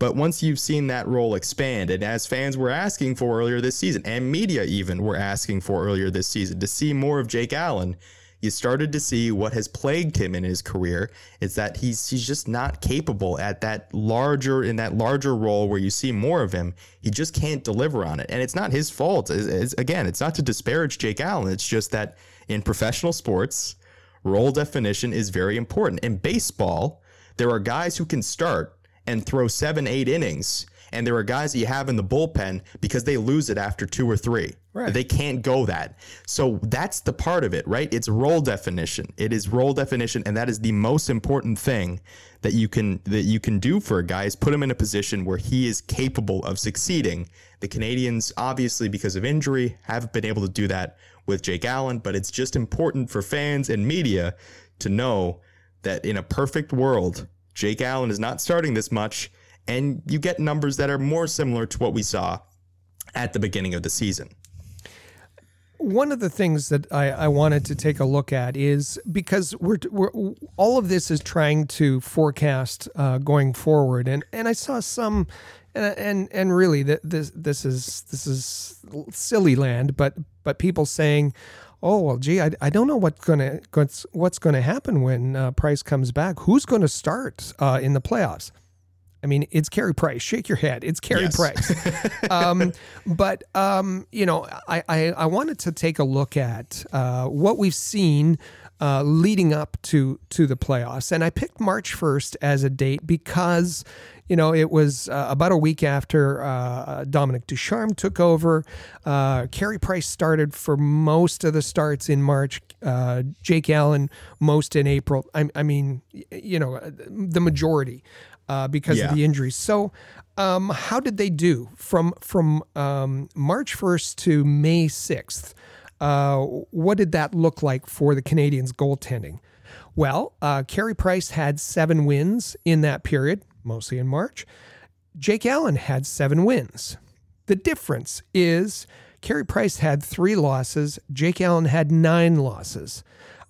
But once you've seen that role expand, and as fans were asking for earlier this season, and media even were asking for earlier this season, to see more of Jake Allen, you started to see what has plagued him in his career is that he's he's just not capable at that larger in that larger role where you see more of him. He just can't deliver on it, and it's not his fault. It's, it's, again, it's not to disparage Jake Allen. It's just that in professional sports, role definition is very important. In baseball, there are guys who can start and throw seven, eight innings. And there are guys that you have in the bullpen because they lose it after two or three. Right. They can't go that. So that's the part of it, right? It's role definition. It is role definition, and that is the most important thing that you can that you can do for a guy is put him in a position where he is capable of succeeding. The Canadiens, obviously, because of injury, haven't been able to do that with Jake Allen, but it's just important for fans and media to know that in a perfect world, Jake Allen is not starting this much, and you get numbers that are more similar to what we saw at the beginning of the season. One of the things that I, I wanted to take a look at is because we're, we're all of this is trying to forecast uh, going forward, and and I saw some and and, and really this this is this is silly land, but but people saying, oh well, gee, I, I don't know what's gonna what's, what's gonna happen when uh, Price comes back. Who's going to start uh, in the playoffs? I mean, it's Carey Price. Shake your head. It's Carey yes. Price. <laughs> um, but um, you know, I, I, I wanted to take a look at uh, what we've seen uh, leading up to to the playoffs, and I picked March first as a date because you know, it was uh, about a week after uh, Dominique Ducharme took over. Uh, Carey Price started for most of the starts in March. Uh, Jake Allen most in April. I, I, mean, you know, the majority uh, because yeah. of the injuries. So, um, how did they do from from um, March first to May sixth? Uh, what did that look like for the Canadiens goaltending? Well, uh, Carey Price had seven wins in that period mostly in March. Jake Allen had seven wins. The difference is Carey Price had three losses, Jake Allen had nine losses.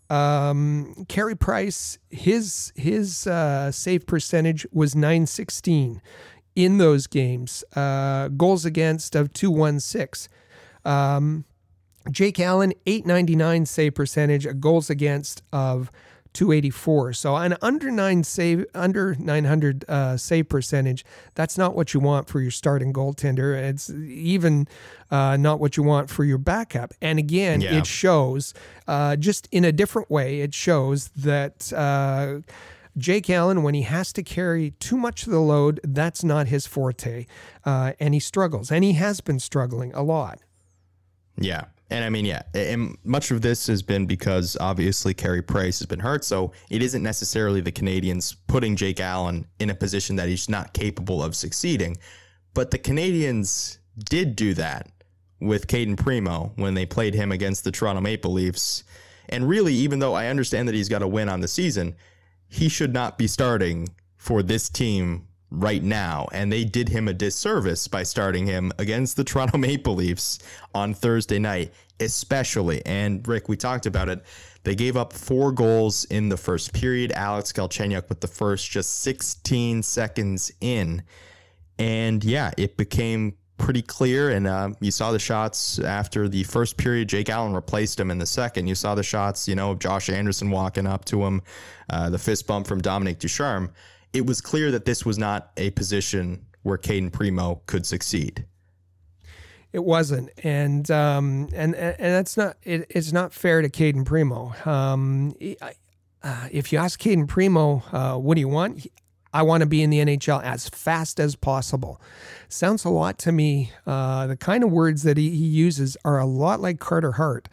Um, Carey Price, his his uh, save percentage was 916 in those games. Uh, goals against of 216. Um, Jake Allen, 899 save percentage, a goals against of 284. So an under nine save, under 900 uh, save percentage. That's not what you want for your starting goaltender. It's even uh, not what you want for your backup. And again, yeah. it shows uh, just in a different way. It shows that. Uh, Jake Allen, when he has to carry too much of the load, that's not his forte. Uh, and he struggles, and he has been struggling a lot. Yeah. And I mean, yeah, and much of this has been because obviously Carey Price has been hurt. So it isn't necessarily the Canadiens putting Jake Allen in a position that he's not capable of succeeding. But the Canadiens did do that with Cayden Primeau when they played him against the Toronto Maple Leafs. And really, even though I understand that he's got a win on the season, he should not be starting for this team right now. And they did him a disservice by starting him against the <laughs> Toronto Maple Leafs on Thursday night, especially. And Rick, we talked about it. They gave up four goals in the first period. Alex Galchenyuk with the first just 16 seconds in. And yeah, it became pretty clear. And uh, you saw the shots after the first period. Jake Allen replaced him in the second. You saw the shots, you know, Josh Anderson walking up to him, uh, the fist bump from Dominique Ducharme. It was clear that this was not a position where Cayden Primeau could succeed. It wasn't, and um, and and that's not it, it's not fair to Cayden Primeau. Um, uh, if you ask Cayden Primeau, uh, what do you want? I want to be in the NHL as fast as possible. Sounds a lot to me. Uh, the kind of words that he, he, uses are a lot like Carter Hart.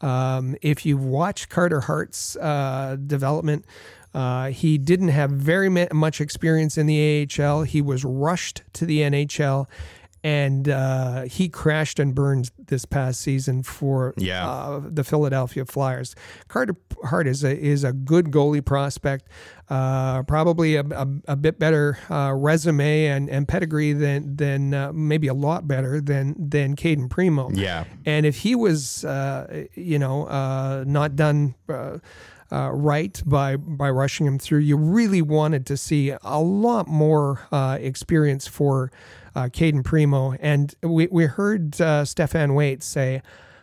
Um, if you've watched Carter Hart's uh, development, uh, he didn't have very much experience in the AHL. He was rushed to the NHL and uh, he crashed and burned this past season for yeah. uh, the Philadelphia Flyers. Carter Hart is a is a good goalie prospect, uh, probably a, a, a, bit better uh, resume and, and pedigree than than uh, maybe a lot better than than Cayden Primeau. Yeah, and if he was uh, you know not done. Uh, right by by rushing him through. You really wanted to see a lot more uh, experience for uh, Cayden Primeau. And we, we heard uh, Stéphane Waite say,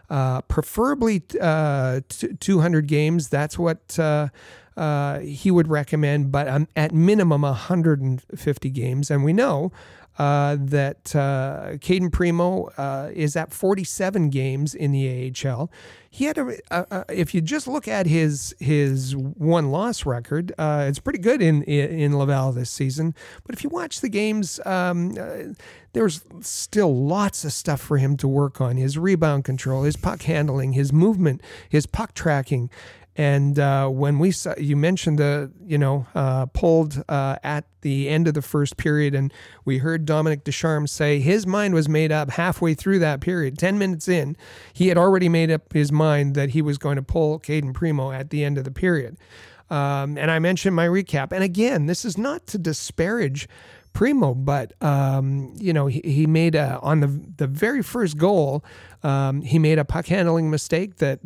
uh, preferably uh, t- 200 games. That's what uh, uh, he would recommend, but um, at minimum 150 games. And we know uh, that uh, Cayden Primeau uh, is at 47 games in the AHL. He had a if you just look at his his one loss record, uh, it's pretty good in, in Laval this season. But if you watch the games, um, uh, there's still lots of stuff for him to work on. His rebound control, his puck handling, his movement, his puck tracking. And uh, when we saw, you mentioned the, you know, uh, pulled uh, at the end of the first period, and we heard Dominique Ducharme say his mind was made up halfway through that period. 10 minutes in, he had already made up his mind that he was going to pull Cayden Primeau at the end of the period. Um, and I mentioned my recap. And again, this is not to disparage Primeau, but um, you know he, he made a on the the very first goal. Um, he made a puck handling mistake that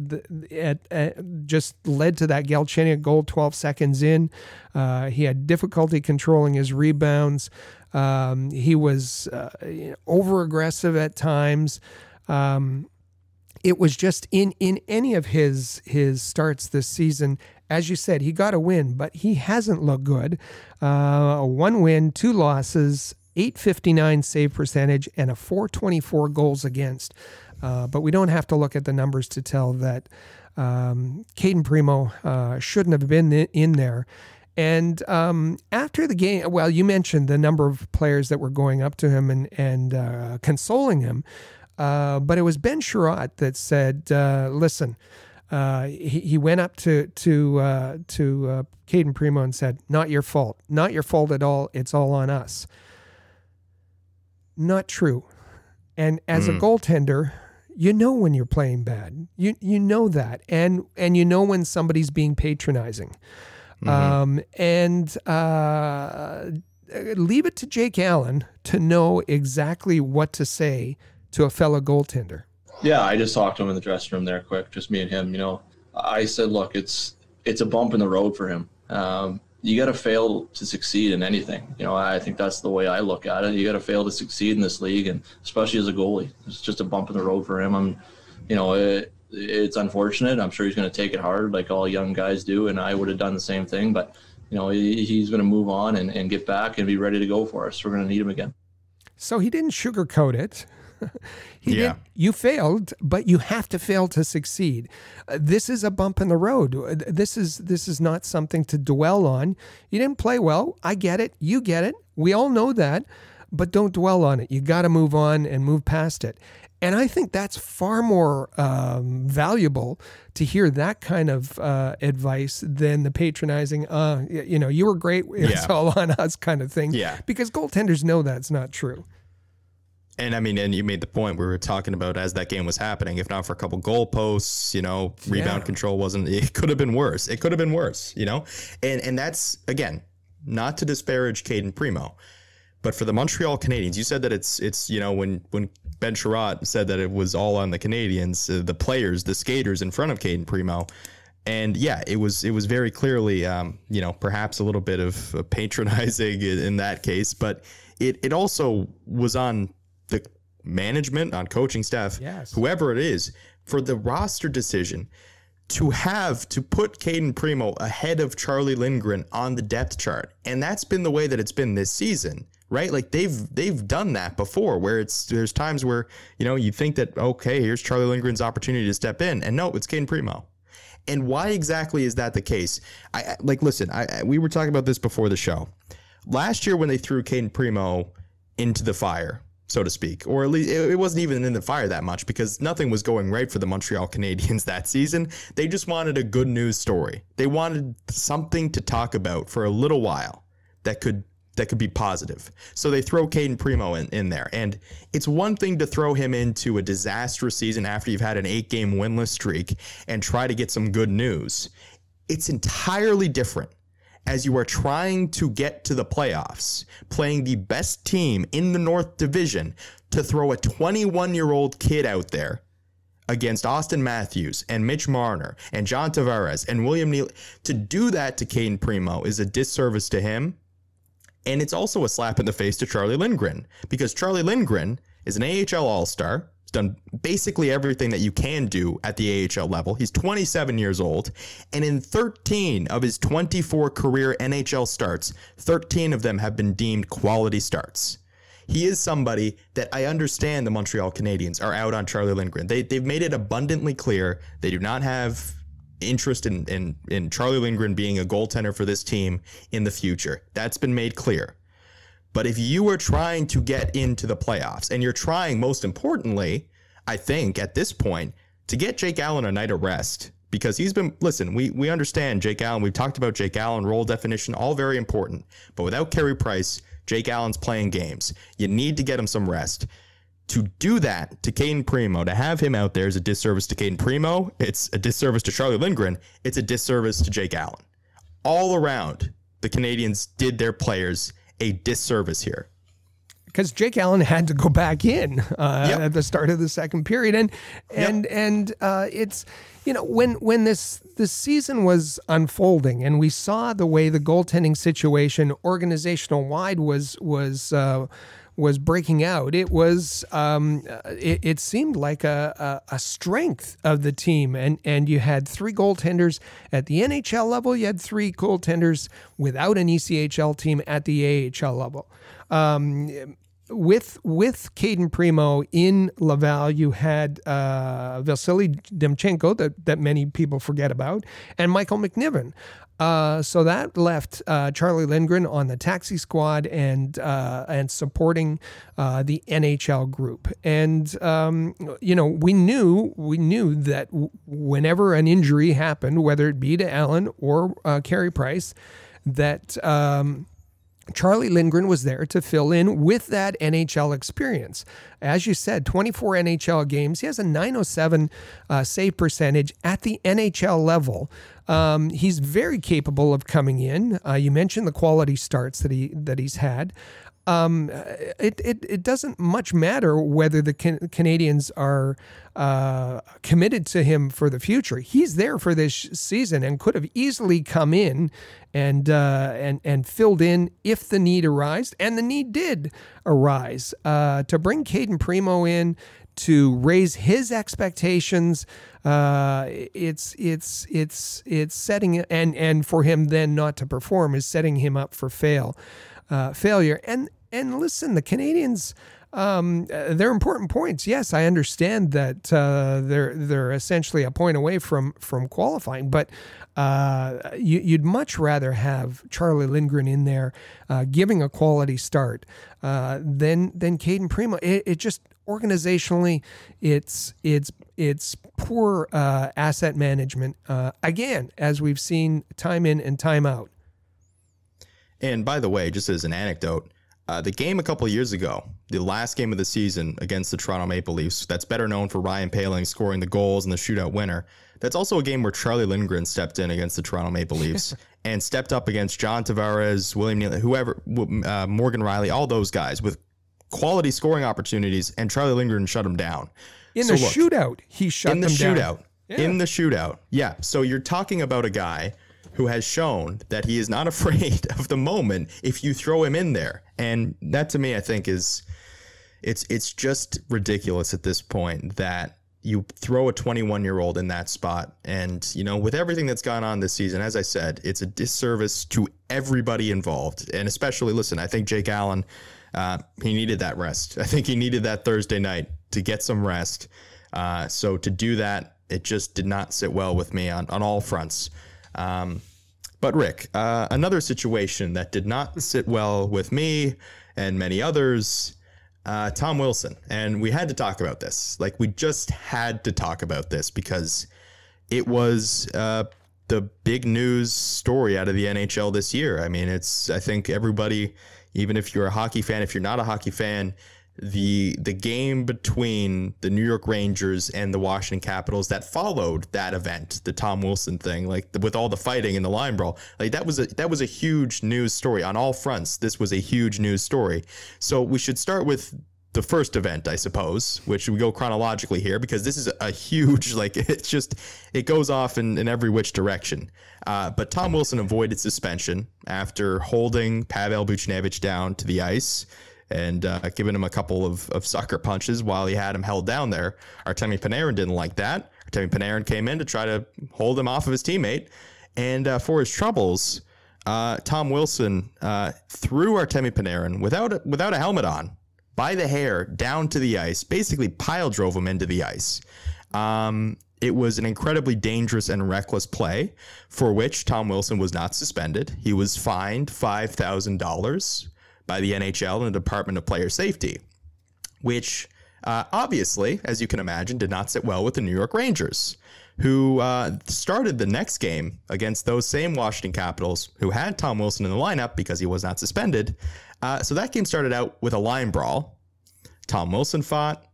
just led to that Galchenyuk goal 12 seconds in. Uh, he had difficulty controlling his rebounds. Um, he was uh, over aggressive at times. Um, it was just in in any of his his starts this season as you said, he got a win, but he hasn't looked good. Uh, one win, two losses, 859 save percentage, and a 424 goals against. Uh, but we don't have to look at the numbers to tell that um, Cayden Primeau uh, shouldn't have been in there. And um, after the game, well, you mentioned the number of players that were going up to him and, and uh, consoling him. Uh, but it was Ben Chiarot that said, uh, listen, uh, he, he went up to to uh, to uh, Cayden Primeau and said, "Not your fault. Not your fault at all. It's all on us." Not true. And as mm. a goaltender, you know when you're playing bad. You you know that, and and you know when somebody's being patronizing. Mm-hmm. Um, and uh, leave it to Jake Allen to know exactly what to say to a fellow goaltender. Yeah, I just talked to him in the dressing room there, quick, just me and him. You know, I said, look, it's it's a bump in the road for him. Um, you got to fail to succeed in anything. You know, I think that's the way I look at it. You got to fail to succeed in this league, and especially as a goalie, it's just a bump in the road for him. I'm, you know, it, it's unfortunate. I'm sure he's going to take it hard, like all young guys do, and I would have done the same thing. But you know, he, he's going to move on and, and get back and be ready to go for us. We're going to need him again. So he didn't sugarcoat it. <laughs> he yeah. did. You failed, but you have to fail to succeed. Uh, this is a bump in the road. Uh, this is this is not something to dwell on. You didn't play well. I get it. You get it. We all know that, but don't dwell on it. You got to move on and move past it. And I think that's far more um, valuable to hear that kind of uh, advice than the patronizing, uh, you know, you were great. <laughs> It's yeah. all on us kind of thing. Yeah. Because goaltenders know that's not true And I mean, and you made the point we were talking about as that game was happening. If not for a couple goal posts, you know, rebound Yeah. control wasn't. It could have been worse. It could have been worse. You know, and and that's again not to disparage Cayden Primeau, but for the Montreal Canadiens, you said that it's it's you know when when Ben Chiarot said that it was all on the Canadiens, uh, the players, the skaters in front of Cayden Primeau. And yeah, it was it was very clearly, um, you know, perhaps a little bit of uh, patronizing in, in that case, but it it also was on the management, on coaching staff, Yes. whoever it is, for the roster decision to have to put Cayden Primeau ahead of Charlie Lindgren on the depth chart. And that's been the way that it's been this season, right? Like they've they've done that before where it's there's times where, you know, you think that okay, here's Charlie Lindgren's opportunity to step in and no, it's Cayden Primeau. And why exactly is that the case? I like listen, I, I we were talking about this before the show. Last year when they threw Cayden Primeau into the fire, so to speak, or at least it, wasn't even in the fire that much because nothing was going right for the Montreal Canadiens <laughs> that season. They just wanted a good news story. They wanted something to talk about for a little while that could that could be positive. So they throw Cayden Primeau in, in there. And it's one thing to throw him into a disastrous season after you've had an eight game winless streak and try to get some good news. It's entirely different as you are trying to get to the playoffs, playing the best team in the North Division, to throw a 21 year old kid out there against Auston Matthews and Mitch Marner and John Tavares and William Neal. To do that to Cayden Primeau is a disservice to him. And it's also a slap in the face to Charlie Lindgren because Charlie Lindgren is an AHL All Star. Done basically everything that you can do at the AHL level. He's 27 years old. And in 13 of his 24 career NHL starts, 13 of them have been deemed quality starts. He is somebody that I understand the Montreal Canadiens are out on Charlie Lindgren. They, they've made it abundantly clear they do not have interest in, in, in Charlie Lindgren being a goaltender for this team in the future. That's been made clear. But if you are trying to get into the playoffs, and you're trying, most importantly, I think at this point, to get Jake Allen a night of rest, because he's been, listen, we, we understand Jake Allen. We've talked about Jake Allen, role definition, all very important. But without Carey Price, Jake Allen's playing games. You need to get him some rest. To do that to Cayden Primeau, to have him out there is a disservice to Cayden Primeau. It's a disservice to Charlie Lindgren. It's a disservice to Jake Allen. All around, the Canadiens did their players a disservice here. because Jake Allen had to go back in uh, Yep. at the start of the second period, and and and uh, it's you know when when this this season was unfolding, and we saw the way the goaltending situation organizational wide was was. Uh, was breaking out. It was. Um, uh, it, it seemed like a, a, a strength of the team, and and you had three goaltenders at the NHL level. You had three goaltenders without an ECHL team at the AHL level with with Cayden Primeau in Laval, you had uh, Vasily Demchenko that that many people forget about, and Michael McNiven. Uh, so that left uh, Charlie Lindgren on the taxi squad and uh, and supporting uh, the NHL group. And um, you know, we knew we knew that w- whenever an injury happened, whether it be to Allen or uh, Carey Price, that um, Charlie Lindgren was there to fill in with that NHL experience. As you said, 24 NHL games. He has a 907 uh, save percentage at the NHL level. Um, he's very capable of coming in. Uh, you mentioned the quality starts that he that he's had. Um, it, it it doesn't much matter whether the can- Canadiens are uh, committed to him for the future. He's there for this season and could have easily come in and uh, and and filled in if the need arised, and the need did arise uh, to bring Cayden Primeau in to raise his expectations. Uh, it's it's it's it's setting and and for him then not to perform is setting him up for fail uh, failure. And and listen, the Canadiens. Um, uh, they're important points. Yes, I understand that uh, they're they're essentially a point away from from qualifying, but uh, you, you'd much rather have Charlie Lindgren in there, uh, giving a quality start, uh, than than Cayden Primeau. It, it just organizationally, it's it's it's poor uh, asset management. Again, as we've seen time in and time out. And by the way, just as an anecdote, Uh, the game a couple of years ago, the last game of the season against the Toronto Maple Leafs, that's better known for Ryan Poehling scoring the goals and the shootout winner. That's also a game where Charlie Lindgren stepped in against the Toronto Maple Leafs <laughs> and stepped up against John Tavares, William Neal, whoever, uh, Morgan Rielly, all those guys with quality scoring opportunities, and Charlie Lindgren shut them down. In So the look, shootout, he shut in the down. shootout. In the shootout. Yeah. So you're talking about a guy who has shown that he is not <laughs> afraid of the moment if you throw him in there. And that to me I think is it's it's just ridiculous at this point that you throw a 21 year old in that spot. And you know with everything that's gone on this season as i said it's a disservice to everybody involved. And especially listen i think jake allen uh, he needed that rest. I think he needed that thursday night to get some rest. Uh, so to do that it just did not sit well with me on, on all fronts. Um, but Rick, uh, another situation that did not sit well with me and many others, uh, Tom Wilson. And we had to talk about this. Like, we just had to talk about this because it was uh, the big news story out of the NHL this year. I mean, it's, I think everybody, even if you're a hockey fan, if you're not a hockey fan, the the game between the New York Rangers and the Washington Capitals that followed that event, the Tom Wilson thing, like with all the fighting and the line brawl, like that was a that was a huge news story on all fronts. This was a huge news story. So we should start with the first event, I suppose, which we go chronologically here because this is a huge, <laughs> like it's just it goes off in, in every which direction. Uh, but Tom Wilson avoided suspension after holding Pavel Buchnevich down to the ice and uh, giving him a couple of, of sucker punches while he had him held down there. Artemi Panarin didn't like that. Artemi Panarin came in to try to hold him off of his teammate. And uh, for his troubles, uh, Tom Wilson uh, threw Artemi Panarin without a, without a helmet on by the hair down to the ice, basically pile drove him into the ice. Um, it was an incredibly dangerous and reckless play for which Tom Wilson was not suspended. He was fined $5,000 by the NHL and the Department of Player Safety, which uh, obviously, as you can imagine, did not sit well with the New York Rangers, who uh, started the next game against those same Washington Capitals, who had Tom Wilson in the lineup because he was not suspended. Uh, so that game started out with a line brawl. Tom Wilson fought.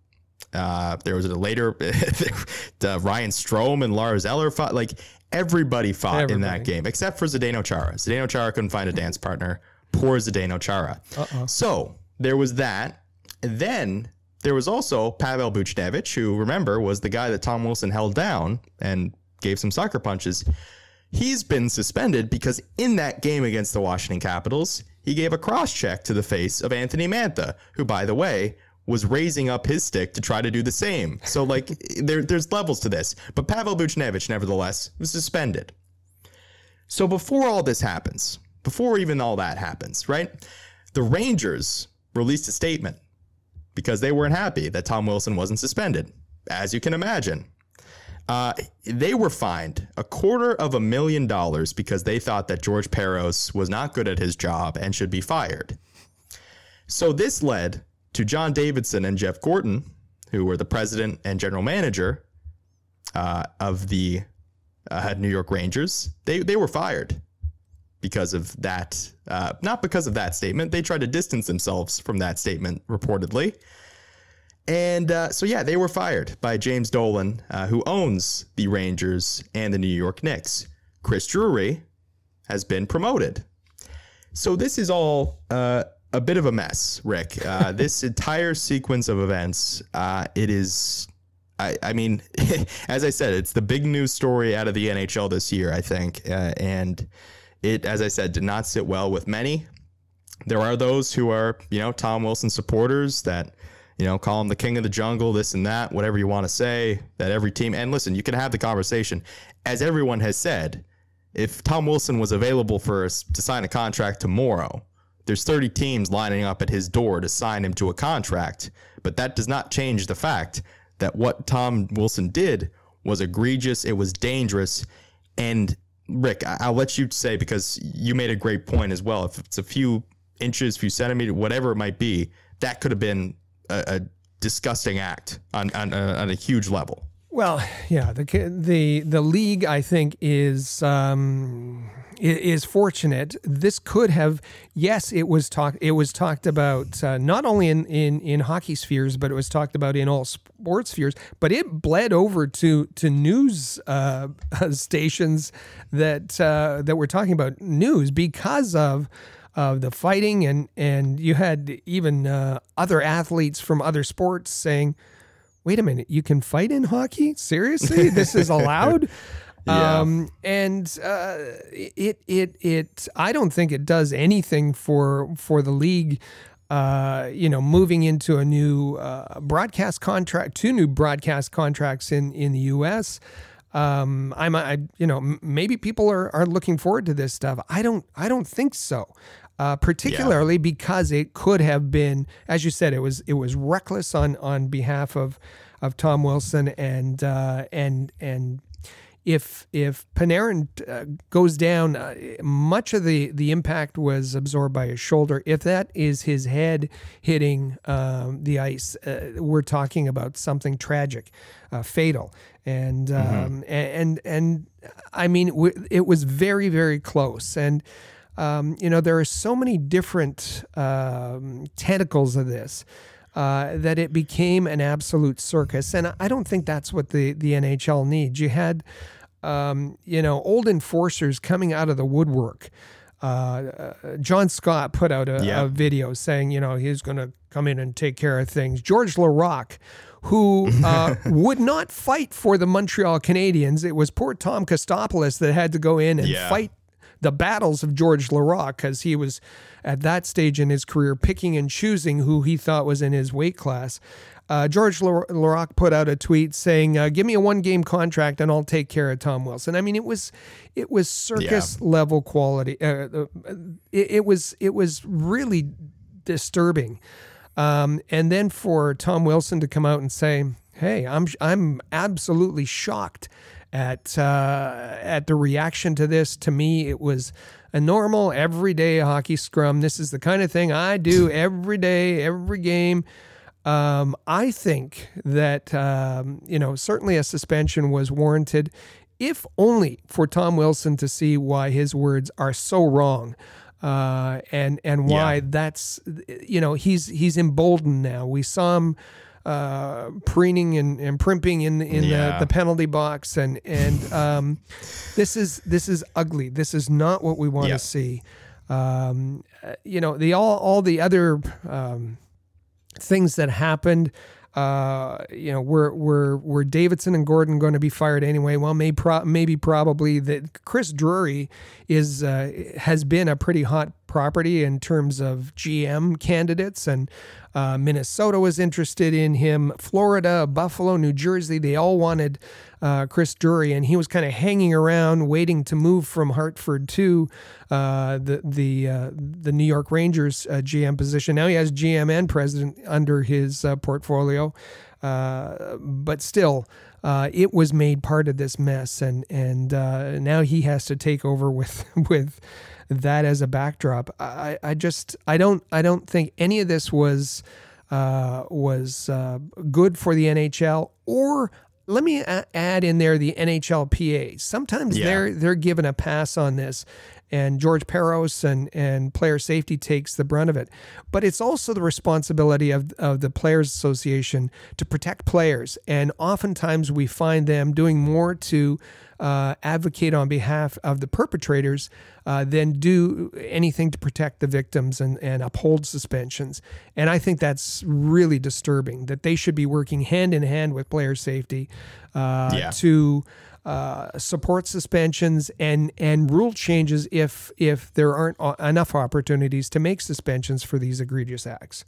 Uh, there was a later <laughs> Ryan Strome and Lars Eller fought. Like everybody fought in that game except for Zdeno Chara. Zdeno Chara couldn't find a dance partner. Poor Zdeno Chara. Uh-uh. So there was that. And then there was also Pavel Buchnevich, who remember was the guy that Tom Wilson held down and gave some sucker punches. He's been suspended because in that game against the Washington Capitals, he gave a cross check to the face of Anthony Mantha, who, by the way, was raising up his stick to try to do the same. So, like, <laughs> there, there's levels to this. But Pavel Buchnevich, nevertheless, was suspended. So, before all this happens, before even all that happens, right? The Rangers released a statement because they weren't happy that Tom Wilson wasn't suspended, as you can imagine. Uh, they were fined a quarter of a million dollars because they thought that George Parros was not good at his job and should be fired. So this led to John Davidson and Jeff Gorton, who were the president and general manager uh, of the uh, New York Rangers. They they were fired because of that. Uh, not because of that statement. They tried to distance themselves from that statement reportedly. And uh, so, yeah, they were fired by James Dolan, uh, who owns the Rangers and the New York Knicks. Chris Drury has been promoted. So, this is all uh, a bit of a mess, Rick. Uh, <laughs> this entire sequence of events, uh, it is. I, I mean, <laughs> as I said, it's the big news story out of the NHL this year, I think. Uh, and it, as I said, did not sit well with many there are those who are, you know, Tom Wilson supporters that, you know, call him the king of the jungle, this and that, whatever you want to say, that every team, and listen, you can have the conversation. As everyone has said, if Tom Wilson was available for us to sign a contract tomorrow, there's 30 teams lining up at his door to sign him to a contract. But that does not change the fact that what Tom Wilson did was egregious, it was dangerous, and Rick, I- I'll let you say because you made a great point as well. If it's a few inches, few centimeters, whatever it might be, that could have been a, a disgusting act on on a, on a huge level. Well, yeah, the the the league I think is um, is fortunate. This could have, yes, it was talked. It was talked about uh, not only in, in in hockey spheres, but it was talked about in all sports spheres. But it bled over to to news uh, <laughs> stations that uh, that were talking about news because of of the fighting, and and you had even uh, other athletes from other sports saying wait a minute, you can fight in hockey? Seriously? This is allowed? <laughs> Yeah. Um, and uh, it it it I don't think it does anything for for the league. Uh, you know, moving into a new uh, broadcast contract, two new broadcast contracts in in the U.S. Um, I'm, I, you know, maybe people are are looking forward to this stuff. I don't, I don't think so. Uh, particularly because it could have been, as you said, it was it was reckless on on behalf of of Tom Wilson and uh, and and if if Panarin uh, goes down, uh, much of the the impact was absorbed by his shoulder. If that is his head hitting um, the ice, uh, we're talking about something tragic, uh, fatal, and um, and and I mean it was very very close and. Um, you know, there are so many different um, tentacles of this uh, that it became an absolute circus. And I don't think that's what the, the NHL needs. You had, um, you know, old enforcers coming out of the woodwork. Uh, uh, John Scott put out a, Yeah. a video saying, you know, he's going to come in and take care of things. Georges Laraque, who <laughs> uh, would not fight for the Montreal Canadiens, it was poor Tom Kostopoulos that had to go in and Yeah. fight the battles of Georges Laraque because he was at that stage in his career picking and choosing who he thought was in his weight class. Uh, George Lar- put out a tweet saying, uh, "Give me a one-game contract and I'll take care of Tom Wilson." I mean, it was it was circus level quality. Uh, uh, it, it was it was really disturbing. Um, and then for Tom Wilson to come out and say, "Hey, I'm I'm absolutely shocked at uh, at the reaction to this. To me, it was a normal, everyday hockey scrum. This is the kind of thing I do every day, every game." Um, I think that um, you know certainly a suspension was warranted, if only for Tom Wilson to see why his words are so wrong, uh, and and why Yeah. that's you know he's he's emboldened now. We saw him uh, preening and, and primping in in Yeah. the, the penalty box, and and um, this is this is ugly. This is not what we want to Yeah. see. Um, you know the all all the other. Um, things that happened. Uh, you know, were were were Davidson and Gordon going to be fired anyway? Well, maybe pro- maybe probably that Chris Drury is uh, has been a pretty hot property in terms of GM candidates, and uh, Minnesota was interested in him. Florida, Buffalo, New Jersey, they all wanted uh, Chris Drury, and he was kind of hanging around, waiting to move from Hartford to uh, the the uh, the New York Rangers uh, GM position. Now he has GM and president under his uh, portfolio, but still. Uh, it was made part of this mess, and and uh, now he has to take over with <laughs> with that as a backdrop. I, I just I don't I don't think any of this was uh, was uh, good for the NHL or let me add in there the NHLPA. Sometimes Yeah. they're they're given a pass on this, and George Parros and and player safety takes the brunt of it. But it's also the responsibility of of the Players Association to protect players, and oftentimes we find them doing more to uh, advocate on behalf of the perpetrators uh, than do anything to protect the victims and, and uphold suspensions. And I think that's really disturbing that they should be working hand in hand with player safety uh, Yeah. to uh, support suspensions and and rule changes if if there aren't enough opportunities to make suspensions for these egregious acts.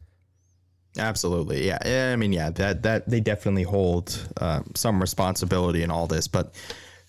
Absolutely, yeah. I mean, yeah, that that they definitely hold uh, some responsibility in all this, but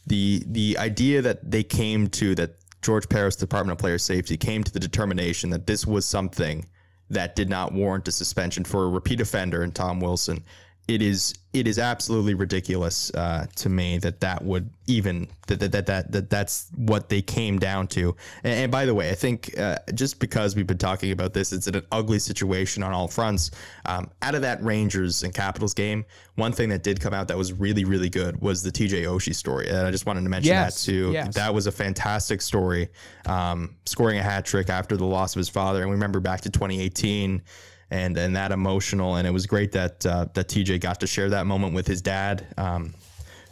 the the idea that they came to that George Parros Department of Player Safety came to the determination that this was something that did not warrant a suspension for a repeat offender in Tom Wilson it is it is absolutely ridiculous uh, to me that that would even that that, that that that that's what they came down to. And, and by the way, I think uh, just because we've been talking about this, it's an ugly situation on all fronts. Um, out of that Rangers and Capitals game, one thing that did come out that was really really good was the TJ Oshie story, and I just wanted to mention Yes, that too. yes. That was a fantastic story, um, scoring a hat trick after the loss of his father, and we remember back to 2018 and and that emotional. And it was great that uh, that TJ got to share that moment with his dad, um,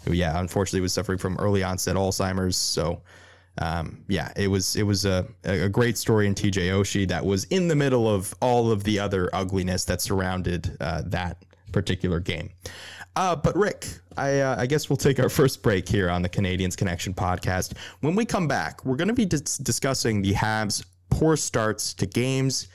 who yeah, unfortunately was suffering from early onset Alzheimer's. So. Um, yeah, it was it was a, a great story in TJ Oshie that was in the middle of all of the other ugliness that surrounded uh, that particular game. Uh, but Rick, I, uh, I guess we'll take our first break here on the Canadiens Connection podcast. When we come back, we're going to be dis- discussing the Habs' poor starts to games.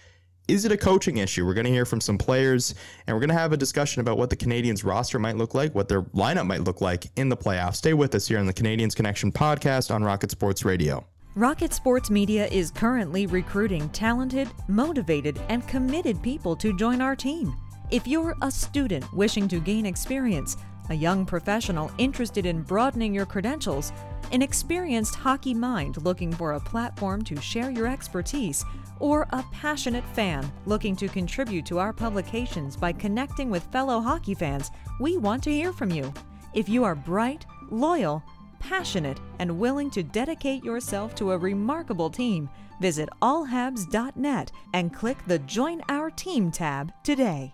Is it a coaching issue? We're going to hear from some players, and we're going to have a discussion about what the Canadiens roster might look like, what their lineup might look like in the playoffs. Stay with us here on the Canadiens Connection podcast on Rocket Sports Radio. Rocket Sports Media is currently recruiting talented, motivated, and committed people to join our team. If you're a student wishing to gain experience, a young professional interested in broadening your credentials, an experienced hockey mind looking for a platform to share your expertise, or a passionate fan looking to contribute to our publications by connecting with fellow hockey fans, we want to hear from you. If you are bright, loyal, passionate, and willing to dedicate yourself to a remarkable team, visit allhabs.net and click the Join Our Team tab today.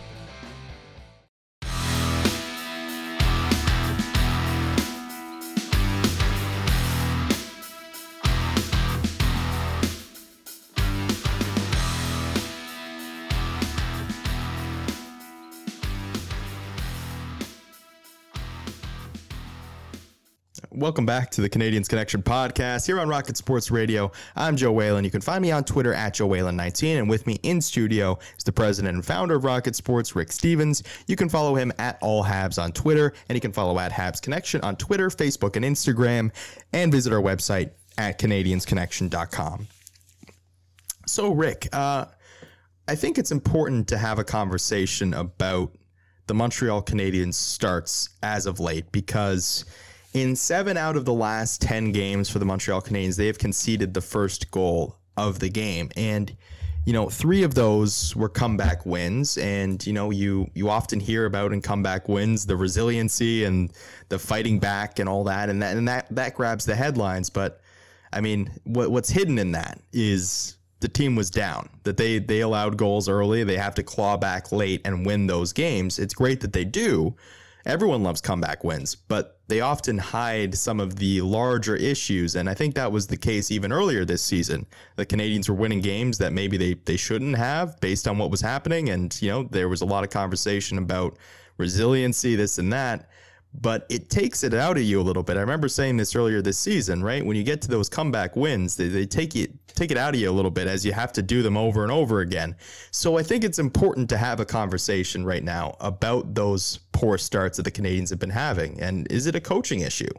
Welcome back to the Canadiens Connection podcast here on Rocket Sports Radio. I'm Joe Whalen. You can find me on Twitter at Joe Whalen19, and with me in studio is the president and founder of Rocket Sports, Rick Stevens. You can follow him at All Habs on Twitter, and you can follow at Habs Connection on Twitter, Facebook, and Instagram, and visit our website at CanadiensConnection.com. So, Rick, uh, I think it's important to have a conversation about the Montreal Canadiens starts as of late because in seven out of the last 10 games for the Montreal Canadiens, they have conceded the first goal of the game. And, you know, three of those were comeback wins. And, you know, you, you often hear about in comeback wins the resiliency and the fighting back and all that. And that, and that, that grabs the headlines. But, I mean, what, what's hidden in that is the team was down, that they they allowed goals early, they have to claw back late and win those games. It's great that they do. Everyone loves comeback wins, but they often hide some of the larger issues. And I think that was the case even earlier this season. The Canadiens were winning games that maybe they, they shouldn't have based on what was happening. And, you know, there was a lot of conversation about resiliency, this and that but it takes it out of you a little bit. I remember saying this earlier this season, right? When you get to those comeback wins, they, they take it take it out of you a little bit as you have to do them over and over again. So I think it's important to have a conversation right now about those poor starts that the Canadiens have been having, and is it a coaching issue?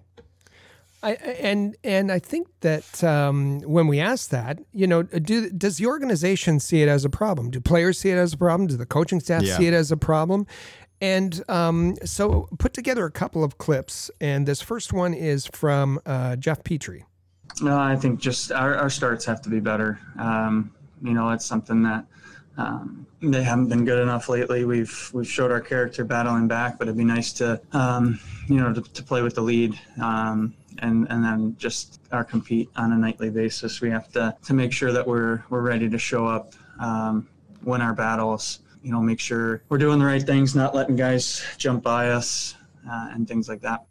I, and and I think that um, when we ask that, you know, do does the organization see it as a problem? Do players see it as a problem? Do the coaching staff Yeah. see it as a problem? And um, so put together a couple of clips, and this first one is from uh, Jeff Petry. No, I think just our, our starts have to be better. Um, you know, it's something that Um, they haven't been good enough lately. We've we've showed our character battling back, but it'd be nice to um, you know to, to, play with the lead um, and and then just our compete on a nightly basis. We have to to make sure that we're we're ready to show up, um, win our battles. You know, make sure we're doing the right things, not letting guys jump by us, uh, and things like that.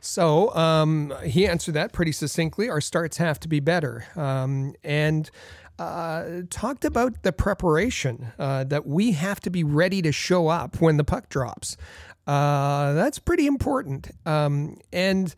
So um, he answered that pretty succinctly. Our starts have to be better, um, and uh, talked about the preparation uh, that we have to be ready to show up when the puck drops. Uh, that's pretty important, um, and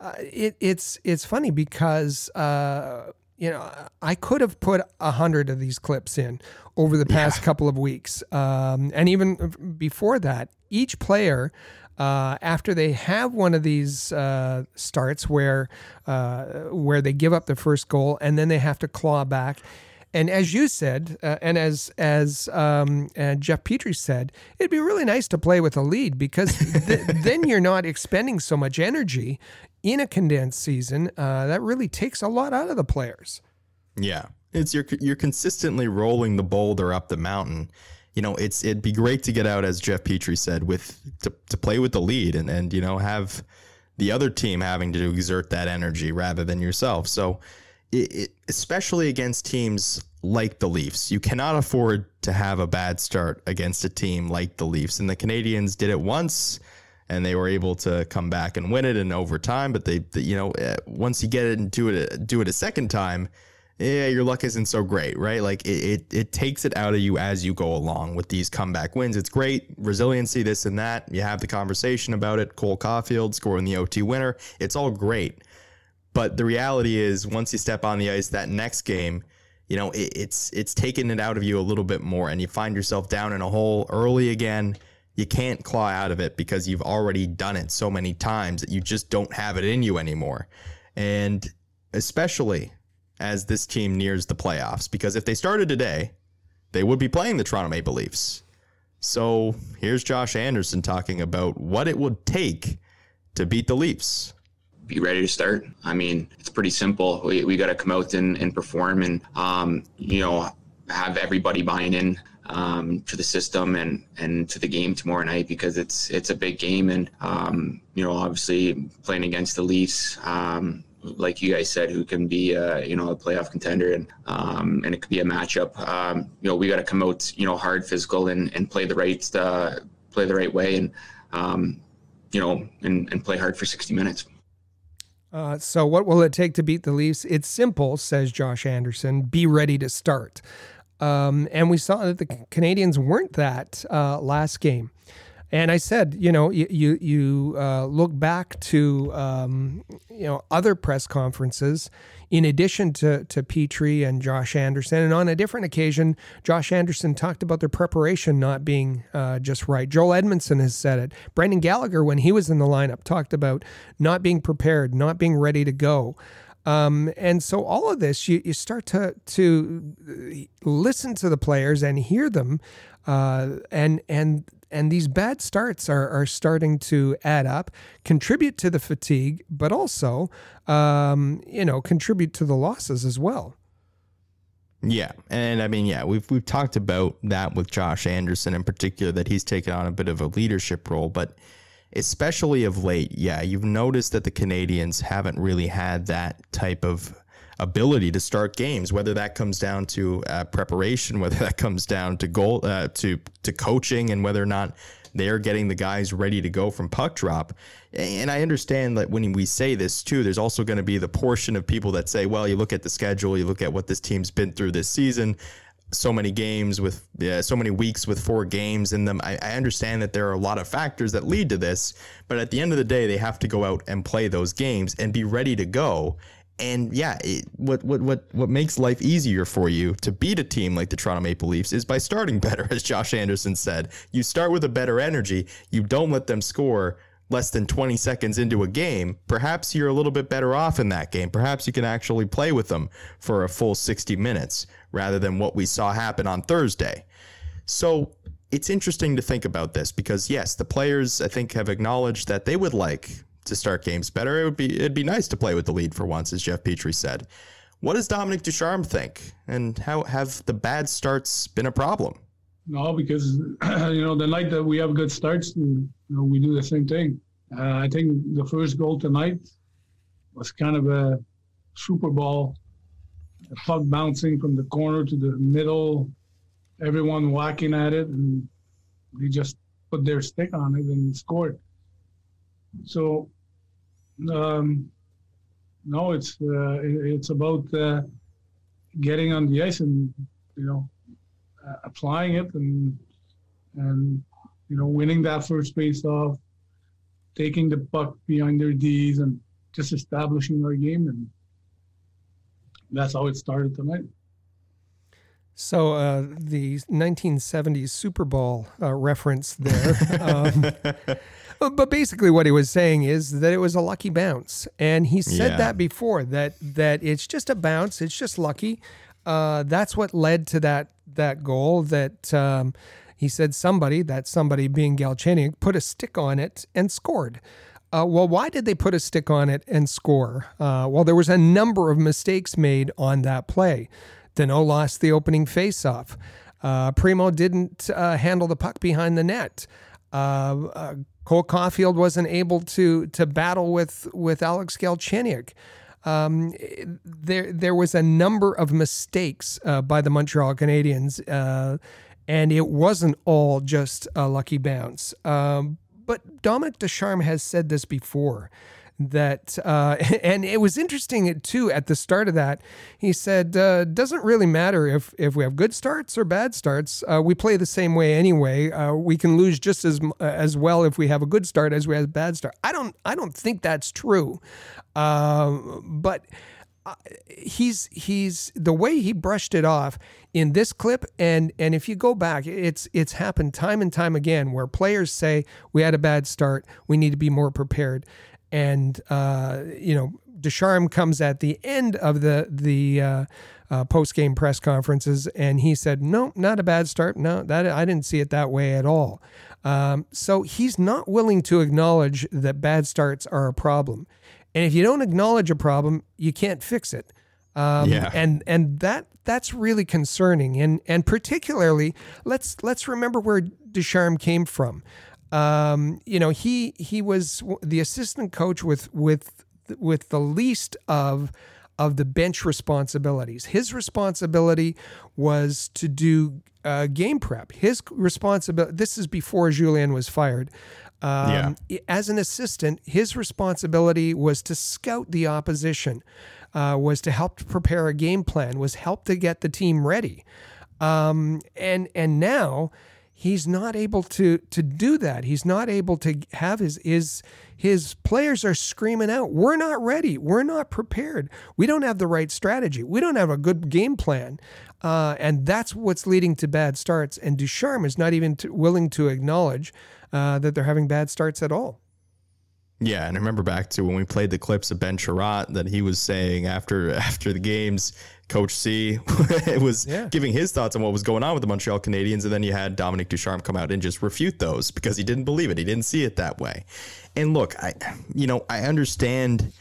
uh, it, it's it's funny because uh, you know I could have put a hundred of these clips in over the past yeah. couple of weeks, um, and even before that, each player uh, after they have one of these uh, starts where uh, where they give up the first goal and then they have to claw back. And as you said, uh, and as as um, and Jeff Petry said, it'd be really nice to play with a lead because th- <laughs> then you're not expending so much energy in a condensed season. Uh, that really takes a lot out of the players. Yeah, it's you're you're consistently rolling the boulder up the mountain you know, it's it'd be great to get out, as Jeff Petry said, with to, to play with the lead and and you know have the other team having to exert that energy rather than yourself. So, it, it, especially against teams like the Leafs, you cannot afford to have a bad start against a team like the Leafs. And the Canadiens did it once, and they were able to come back and win it in overtime. But they, you know, eh, once you get it and do it, do it a second time yeah, your luck isn't so great, right? Like it, it, it takes it out of you as you go along with these comeback wins. It's great resiliency, this and that. You have the conversation about it. Cole Caufield scoring the OT winner. It's all great, but the reality is, once you step on the ice, that next game, you know, it, it's it's taking it out of you a little bit more, and you find yourself down in a hole early again. You can't claw out of it because you've already done it so many times that you just don't have it in you anymore, and especially as this team nears the playoffs because if they started today, they would be playing the Toronto Maple Leafs. So here's Josh Anderson talking about what it would take to beat the Leafs. Be ready to start. I mean, it's pretty simple. We, we got to come out and, and perform and, um, you know, have everybody buying in um, to the system and, and to the game tomorrow night because it's it's a big game and um, you know obviously playing against the Leafs um, like you guys said, who can be you know a playoff contender, and um, and it could be a matchup. Um, you know, we got to come out you know hard, physical, and, and play the right uh, play the right way, and um, you know, and, and play hard for sixty minutes. Uh, so, what will it take to beat the Leafs? It's simple, says Josh Anderson. Be ready to start. Um, and we saw that the Canadiens weren't that uh, last game. And I said, you know, you you, you uh, look back to um, you know other press conferences, in addition to to Petry and Josh Anderson, and on a different occasion, Josh Anderson talked about their preparation not being uh, just right. Joel Edmundson has said it. Brendan Gallagher, when he was in the lineup, talked about not being prepared, not being ready to go. Um, and so all of this, you, you start to to listen to the players and hear them, uh, and and and these bad starts are, are starting to add up, contribute to the fatigue, but also, um, you know, contribute to the losses as well. Yeah, and I mean, yeah, we've we've talked about that with Josh Anderson in particular that he's taken on a bit of a leadership role, but especially of late, yeah, you've noticed that the Canadiens haven't really had that type of ability to start games, whether that comes down to uh, preparation, <laughs> whether that comes down to goal uh, to to coaching, and whether or not they're getting the guys ready to go from puck drop. And I understand that when we say this too, there's also going to be the portion of people that say, well, you look at the schedule, you look at what this team's been through this season so many games with yeah, so many weeks with four games in them. I, I, understand that there are a lot of factors that lead to this, but at the end of the day, they have to go out and play those games and be ready to go. And yeah, it, what what what what makes life easier for you to beat a team like the Toronto Maple Leafs is by starting <laughs> better, as Josh Anderson said. You start with a better energy. You don't let them score less than 20 seconds into a game. Perhaps you're a little bit better off in that game. Perhaps you can actually play with them for a full 60 minutes rather than what we saw happen on Thursday. So it's interesting to think about this because yes, the players I think have acknowledged that they would like to start games better. It would be it'd be nice to play with the lead for once, as Jeff Petry said. What does Dominique Ducharme think? And how have the bad starts been a problem? No, because <clears throat> you know the night that we have good starts, you know, we do the same thing. Uh, I think the first goal tonight was kind of a super ball, a puck bouncing from the corner to the middle, everyone whacking at it, and they just put their stick on it and scored. So, um, no, it's uh, it's about uh, getting on the ice and you know uh, applying it and and you know winning that first face off, taking the puck behind their D's and just establishing our game and that's how it started tonight. So uh, the 1970s Super Bowl uh, reference there. <laughs> Um, but basically, what he was saying is that it was a lucky bounce, and he said Yeah. that before that that it's just a bounce, it's just lucky. Uh, that's what led to that that goal. That um, he said somebody, that somebody being Galchenyuk, put a stick on it and scored. Uh, well, why did they put a stick on it and score? Uh, well, there was a number of mistakes made on that play. Danault lost the opening faceoff. Uh, Primeau didn't uh, handle the puck behind the net. Uh, uh, Cole Caufield wasn't able to to battle with with Alex Galchenyuk. Um, there there was a number of mistakes uh, by the Montreal Canadiens, and it wasn't all just a lucky bounce. Um, but Dominique Ducharme has said this before that uh, <laughs> and it was interesting too at the start of that he said uh, doesn't really matter if if we have good starts or bad starts. Uh, we play the same way anyway. Uh, we can lose just as as well if we have a good start as we have a bad start. I don't i don't think that's true. Um, but uh, he's he's the way he brushed it off in this clip and and if you go back it's it's happened time and time again where players say we had a bad start. We need to be more prepared. And uh, you know Ducharme comes at the end of the the uh, uh, post game press conferences and he said no not a bad start. No that I didn't see it that way at all. Um, so he's not willing to acknowledge that bad starts are a problem and if you don't acknowledge a problem, you can't fix it. Um, Yeah. And and that that's really concerning. And and particularly, let's let's remember where Ducharme came from. Um, you know, he he was the assistant coach with with with the least of of the bench responsibilities. His responsibility was to do uh, game prep. His responsibility. This is before Julien was fired. Um, As an assistant, his responsibility was to scout the opposition, uh, was to help prepare a game plan, was help to get the team ready. Um, and and now he's not able to to do that. He's not able to have his his his players are screaming out, "We're not ready. We're not prepared. We don't have the right strategy. We don't have a good game plan." Uh, and that's what's leading to bad starts. And Ducharme is not even t- willing to acknowledge uh, that they're having bad starts at all. Yeah, and I remember back to when we played the clips of Ben Chiarot that he was saying after <laughs> after the games, Coach C <laughs> was Yeah. giving his thoughts on what was going on with the Montreal Canadiens, and then you had Dominique Ducharme come out and just refute those because he didn't believe it. He didn't see it that way. And look, I you know, I understand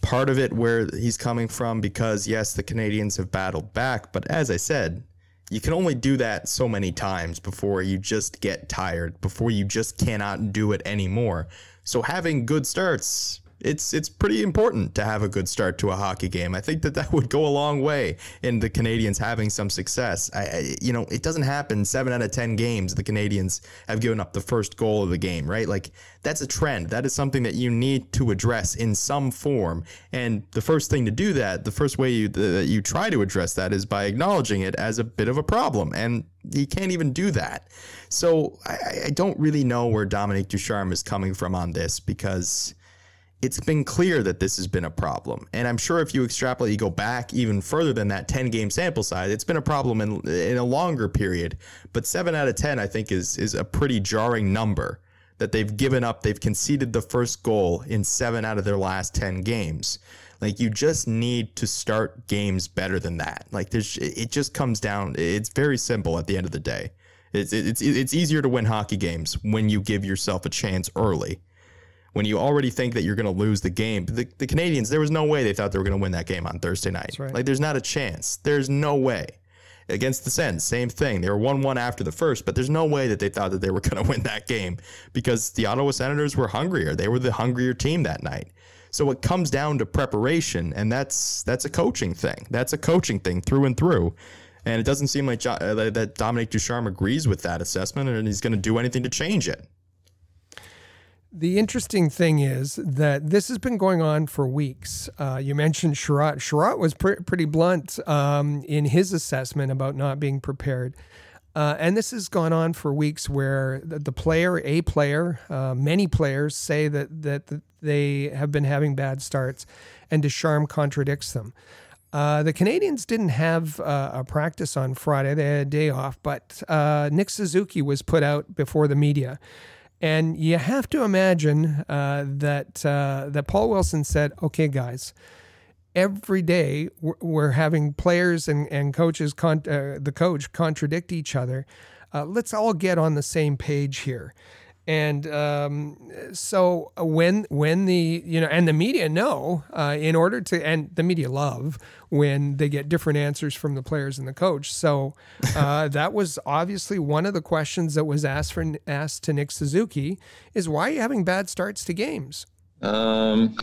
part of it where he's coming from because yes, the Canadiens have battled back, but as I said, you can only do that so many times before you just get tired, before you just cannot do it anymore. So having good starts, it's it's pretty important to have a good start to a hockey game. I think that that would go a long way in the Canadiens having some success. I, I you know, it doesn't happen 7 out of 10 games the Canadiens have given up the first goal of the game, right? Like that's a trend. That is something that you need to address in some form. And the first thing to do that, the first way you that you try to address that is by acknowledging it as a bit of a problem. And he can't even do that. So I, I don't really know where Dominique Ducharme is coming from on this because it's been clear that this has been a problem. And I'm sure if you extrapolate, you go back even further than that 10 game sample size, it's been a problem in, in a longer period. But seven out of 10, I think, is, is a pretty jarring number that they've given up. They've conceded the first goal in seven out of their last 10 games. Like you just need to start games better than that. Like there's, it just comes down. It's very simple at the end of the day. It's it's it's easier to win hockey games when you give yourself a chance early. When you already think that you're going to lose the game. The, the Canadiens, there was no way they thought they were going to win that game on Thursday night. right. Like, there's not a chance. There's no way. Against the Sens, same thing. They were 1 1 after the first, but there's no way that they thought that they were going to win that game because the Ottawa Senators were hungrier. They were the hungrier team that night. So it comes down to preparation, and that's that's a coaching thing. That's a coaching thing through and through. And it doesn't seem like Jo- uh, that Dominique Ducharme agrees with that assessment, and he's going to do anything to change it. The interesting thing is that this has been going on for weeks. Uh, you mentioned Chiarot. Chiarot was pre- pretty blunt um, in his assessment about not being prepared. Uh, and this has gone on for weeks where the, the player, a player, uh, many players say that, that that they have been having bad starts, and Ducharme contradicts them. Uh, the Canadiens didn't have uh, a practice on Friday; they had a day off. But uh, Nick Suzuki was put out before the media, and you have to imagine uh, that uh, that Paul Wilson said, "Okay, guys, every day we're, having players and and coaches, con- uh, the coach contradict each other. Uh, let's all get on the same page here." And um, so when when the you know and the media know uh, in order to and the media love when they get different answers from the players and the coach. So uh, <laughs> that was obviously one of the questions that was asked for asked to Nick Suzuki is why are you having bad starts to games? Um,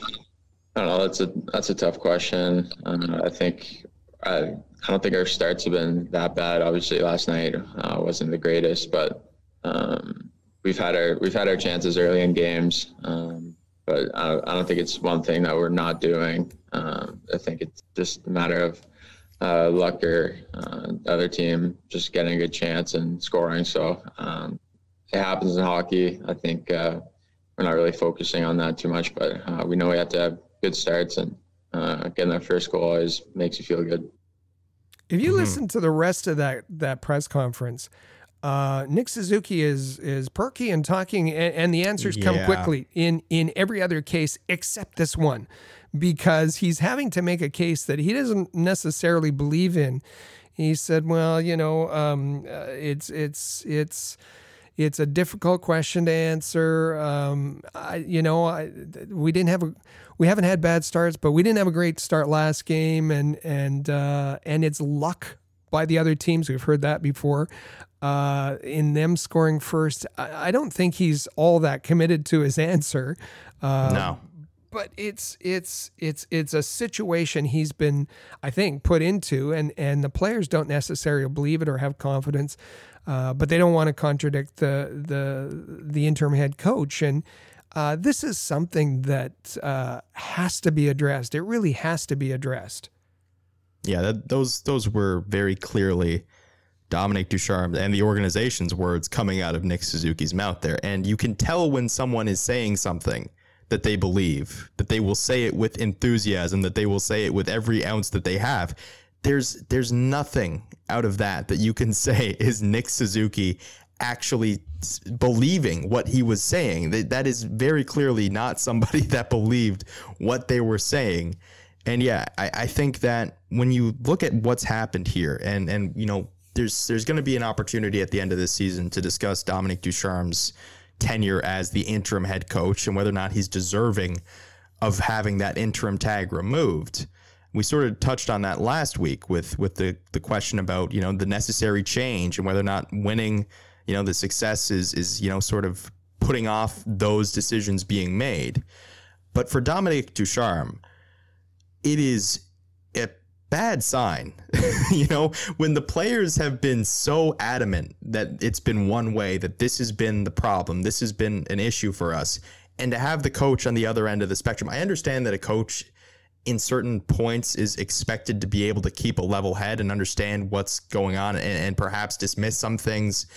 I don't know. That's a that's a tough question. Uh, I think I I don't think our starts have been that bad. Obviously, last night uh, wasn't the greatest, but um, we've had our we've had our chances early in games. Um, but I don't, I don't think it's one thing that we're not doing. Um, I think it's just a matter of uh, luck or uh, the other team just getting a good chance and scoring. So um, it happens in hockey. I think uh, we're not really focusing on that too much, but uh, we know we have to have good starts and uh, getting that first goal always makes you feel good. If you listen to the rest of that that press conference, uh, Nick Suzuki is is perky and talking, and, and the answers come Yeah. quickly in in every other case except this one, because he's having to make a case that he doesn't necessarily believe in. He said, "Well, you know, um, uh, it's it's it's." It's a difficult question to answer. Um, I, you know, I, we didn't have a, we haven't had bad starts, but we didn't have a great start last game, and and uh, and it's luck by the other teams. We've heard that before. Uh, in them scoring first, I, I don't think he's all that committed to his answer. Uh, no. but it's it's it's it's a situation he's been I think put into and and the players don't necessarily believe it or have confidence uh, but they don't want to contradict the the the interim head coach and uh, this is something that uh, has to be addressed it really has to be addressed Yeah, that, those those were very clearly Dominique Ducharme and the organization's words coming out of Nick Suzuki's mouth there. And you can tell when someone is saying something that they believe, that they will say it with enthusiasm, that they will say it with every ounce that they have. There's there's nothing out of that that you can <laughs> say is Nick Suzuki actually believing what he was saying. That that is very clearly not somebody <laughs> that believed what they were saying. And yeah, I, I think that when you look at what's happened here, and and you know, there's there's going to be an opportunity at the end of this season to discuss Dominique Ducharme's tenure as the interim head coach and whether or not he's deserving of having that interim tag removed. We sort of touched on that last week with with the the question about you know the necessary change and whether or not winning, you know, the success is is you know sort of putting off those decisions being made. But for Dominique Ducharme, it is bad sign. <laughs> you know, when the players have been so adamant that it's been one way, that this has been the problem, this has been an issue for us, and to have the coach on the other end of the spectrum, I understand that a coach in certain points is expected to be able to keep a level head and understand what's going on and, and perhaps dismiss some things.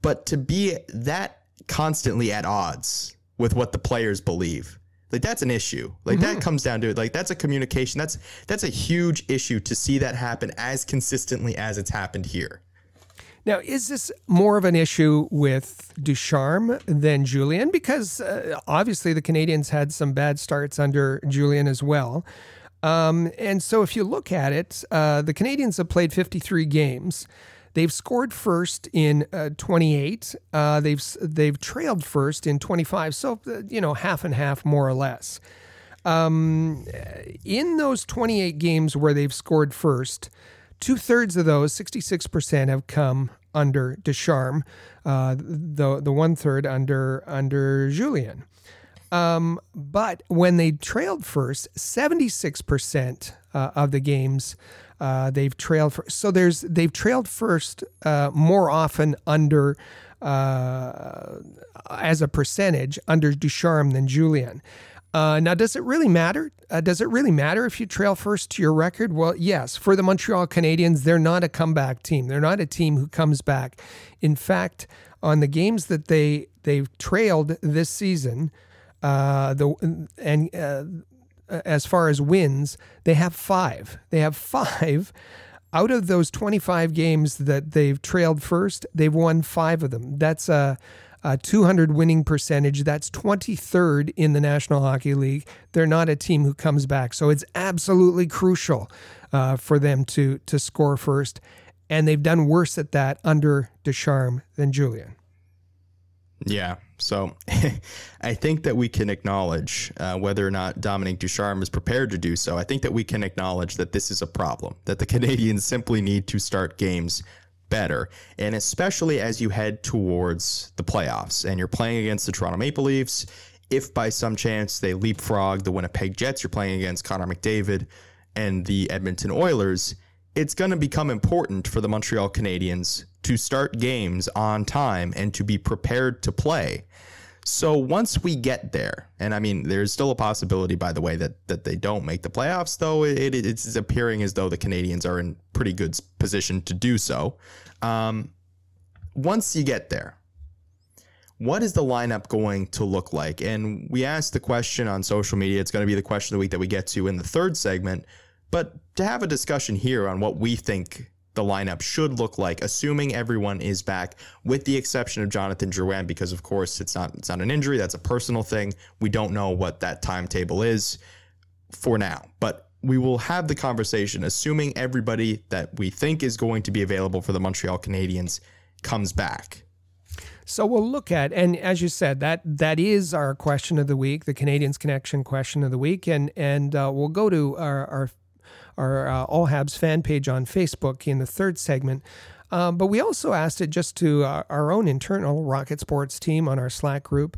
But to be that constantly at odds with what the players believe, like that's an issue. Like that comes down to it. Like that's a communication. That's that's a huge issue to see that happen as consistently as it's happened here. Now, is this more of an issue with Ducharme than Julien? Because uh, obviously the Canadiens had some bad starts under Julien as well. Um, and so if you look at it, uh, the Canadiens have played 53 games. They've scored first in uh, 28. Uh, they've they've trailed first in 25. So uh, you know half and half more or less. Um, in those 28 games where they've scored first, two thirds of those, 66%, have come under Ducharme. Uh, the the one third under under Julien. Um, but when they trailed first, 76% uh, of the games uh, they've trailed first. So there's they've trailed first uh, more often under uh, as a percentage under Ducharme than Julien. Uh, now, does it really matter? Uh, does it really matter if you trail first to your record? Well, yes. For the Montreal Canadiens, they're not a comeback team. They're not a team who comes back. In fact, on the games that they they've trailed this season, uh, the and uh, as far as wins, they have five. They have five. <laughs> Out of those 25 games that they've trailed first, they've won five of them. That's a, a 200 winning percentage. That's 23rd in the National Hockey League. They're not a team who comes back. So it's absolutely crucial uh, for them to, to score first. And they've done worse at that under Ducharme than Julien. Yeah. So <laughs> I think that we can acknowledge uh, whether or not Dominique Ducharme is prepared to do so. I think that we can acknowledge that this is a problem, that the <laughs> Canadiens simply need to start games better. And especially as you head towards the playoffs and you're playing against the Toronto Maple Leafs, if by some chance they leapfrog the Winnipeg Jets, you're playing against Connor McDavid and the Edmonton Oilers, it's going to become important for the Montreal Canadiens to start games on time and to be prepared to play. So once we get there, and I mean, there's still a possibility, by the way, that that they don't make the playoffs. Though it, it's appearing as though the Canadiens are in pretty good position to do so. Um, once you get there, what is the lineup going to look like? And we asked the question on social media. It's going to be the question of the week that we get to in the third segment. But to have a discussion here on what we think the lineup should look like, assuming everyone is back, with the exception of Jonathan Drouin, because of course it's not it's not an injury, that's a personal thing. We don't know what that timetable is for now. But we will have the conversation, assuming everybody that we think is going to be available for the Montreal Canadiens comes back. So we'll look at, and as you said, that that is our question of the week, the Canadiens connection question of the week, and and uh, we'll go to our, our our uh, All Habs fan page on Facebook in the third segment. Um, but we also asked it just to uh, our own internal Rocket Sports team on our Slack group.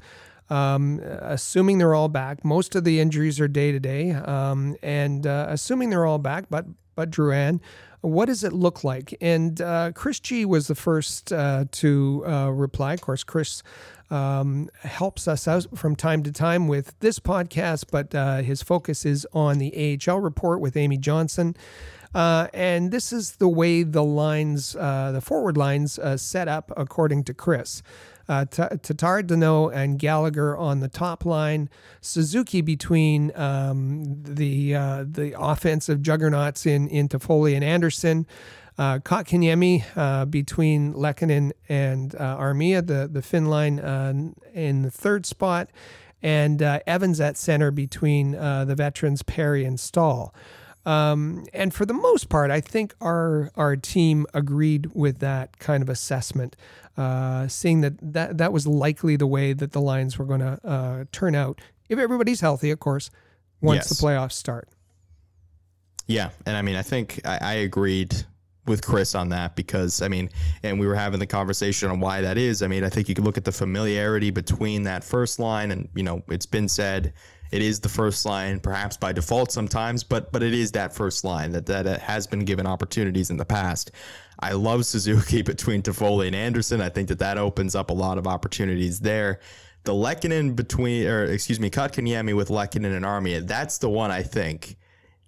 Um, assuming they're all back, most of the injuries are day to day, and uh, assuming they're all back, but but Drouin, what does it look like? And uh, Chris G was the first uh, to uh, reply. Of course, Chris um, helps us out from time to time with this podcast, but uh, his focus is on the AHL report with Amy Johnson. Uh, and this is the way the lines, uh, the forward lines, uh, set up according to Chris. Uh, Tatar, Danault, and Gallagher on the top line. Suzuki between um, the uh, the offensive juggernauts in in Toffoli and Anderson. Uh, Kotkaniemi uh, between Lehkonen and uh, Armia, the, the Finn line uh, in the third spot, and uh, Evans at center between uh, the veterans Perry and Staal. Um, and for the most part, I think our our team agreed with that kind of assessment, uh, seeing that, that that was likely the way that the lines were going to uh, turn out if everybody's healthy, of course, once yes. the playoffs start. Yeah, and I mean, I think I, I agreed with Chris on that because I mean, and we were having the conversation on why that is. I mean, I think you could look at the familiarity between that first line, and you know, it's been said it is the first line, perhaps by default sometimes, but but it is that first line that that has been given opportunities in the past. I love Suzuki <laughs> between Toffoli and Anderson. I think that that opens up a lot of opportunities there. The Lehkonen between, or excuse me, Kotkaniemi with Lehkonen and Armia. that's the one I think